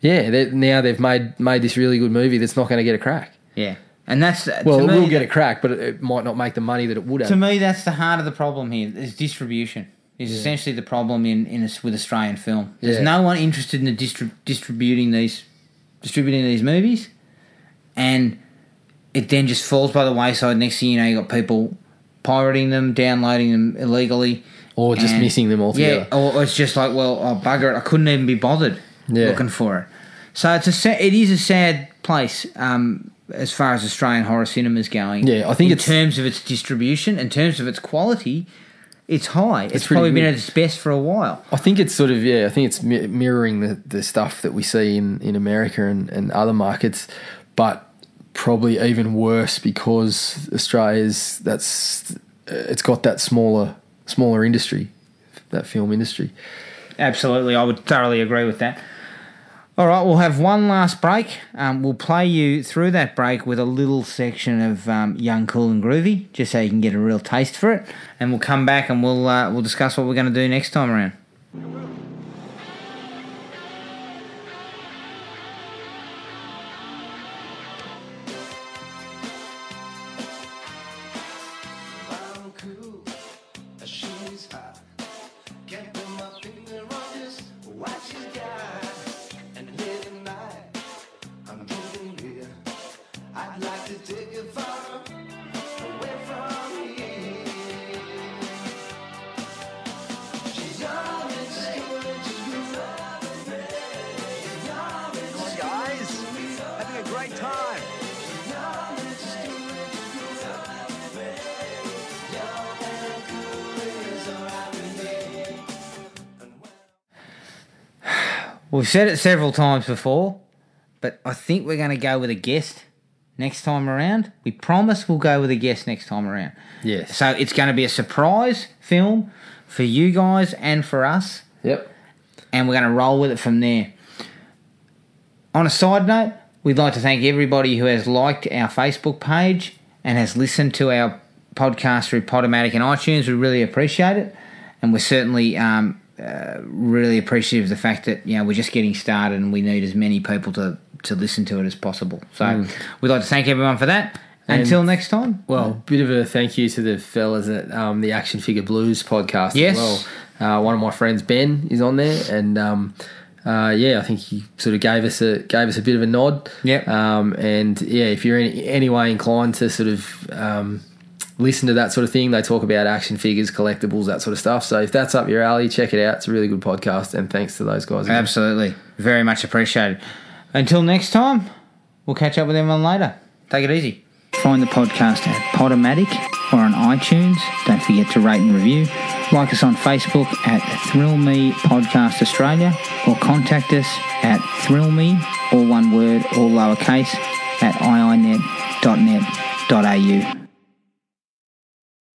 yeah, now they've made made this really good movie that's not going to get a crack. Yeah, and that's uh, Well, to it me, will get a crack, but it, it might not make the money that it would have. To me, that's the heart of the problem here. Is distribution is essentially the problem in in us with Australian film. There's Yeah. no one interested in the distri- distributing these distributing these movies, and it then just falls by the wayside. Next thing you know, you got people pirating them, downloading them illegally, Or just and- missing them altogether. Yeah, or it's just like, well, oh bugger it, I couldn't even be bothered Yeah. looking for it. So it's a sa- it is a sad place um, as far as Australian horror cinema is going. Yeah, I think in terms of its distribution, in terms of its quality, it's high. It's, pretty probably been at its best for a while. I think it's sort of yeah. I think it's mi- mirroring the, the stuff that we see in, in America and, and other markets, but probably even worse because Australia's that's uh, it's got that smaller smaller industry, that film industry. Absolutely, I would thoroughly agree with that. All right, we'll have one last break. Um, we'll play you through that break with a little section of um, Young, Cool, and Groovy, just so you can get a real taste for it. And we'll come back and we'll uh, we'll discuss what we're going to do next time around. We've said it several times before, but I think we're going to go with a guest next time around. We promise we'll go with a guest next time around. Yes. So it's going to be a surprise film for you guys and for us. Yep. and we're going to roll with it from there. On a side note, we'd like to thank everybody who has liked our Facebook page and has listened to our podcast through Podomatic and iTunes. We really appreciate it, and we're certainly um, uh, really appreciative of the fact that you know we're just getting started and we need as many people to to listen to it as possible. So we'd like to thank everyone for that. And- Until next time. Well, bit of a thank you to the fellas at um, the Action Figure Blues podcast Yes. as well. Uh, one of my friends, Ben, is on there, and um, uh, yeah, I think he sort of gave us a gave us a bit of a nod. Yeah. Um, and yeah, if you're in any way inclined to sort of um, listen to that sort of thing, they talk about action figures, collectibles, that sort of stuff. So if that's up your alley, check it out. It's a really good podcast, and thanks to those guys. again. Absolutely. Very much appreciated. Until next time, we'll catch up with everyone later. Take it easy. Find the podcast at Podomatic or on iTunes. Don't forget to rate and review. Like us on Facebook at Thrill Me Podcast Australia or contact us at Thrill Me, all one word, all lowercase, at iinet.net.au.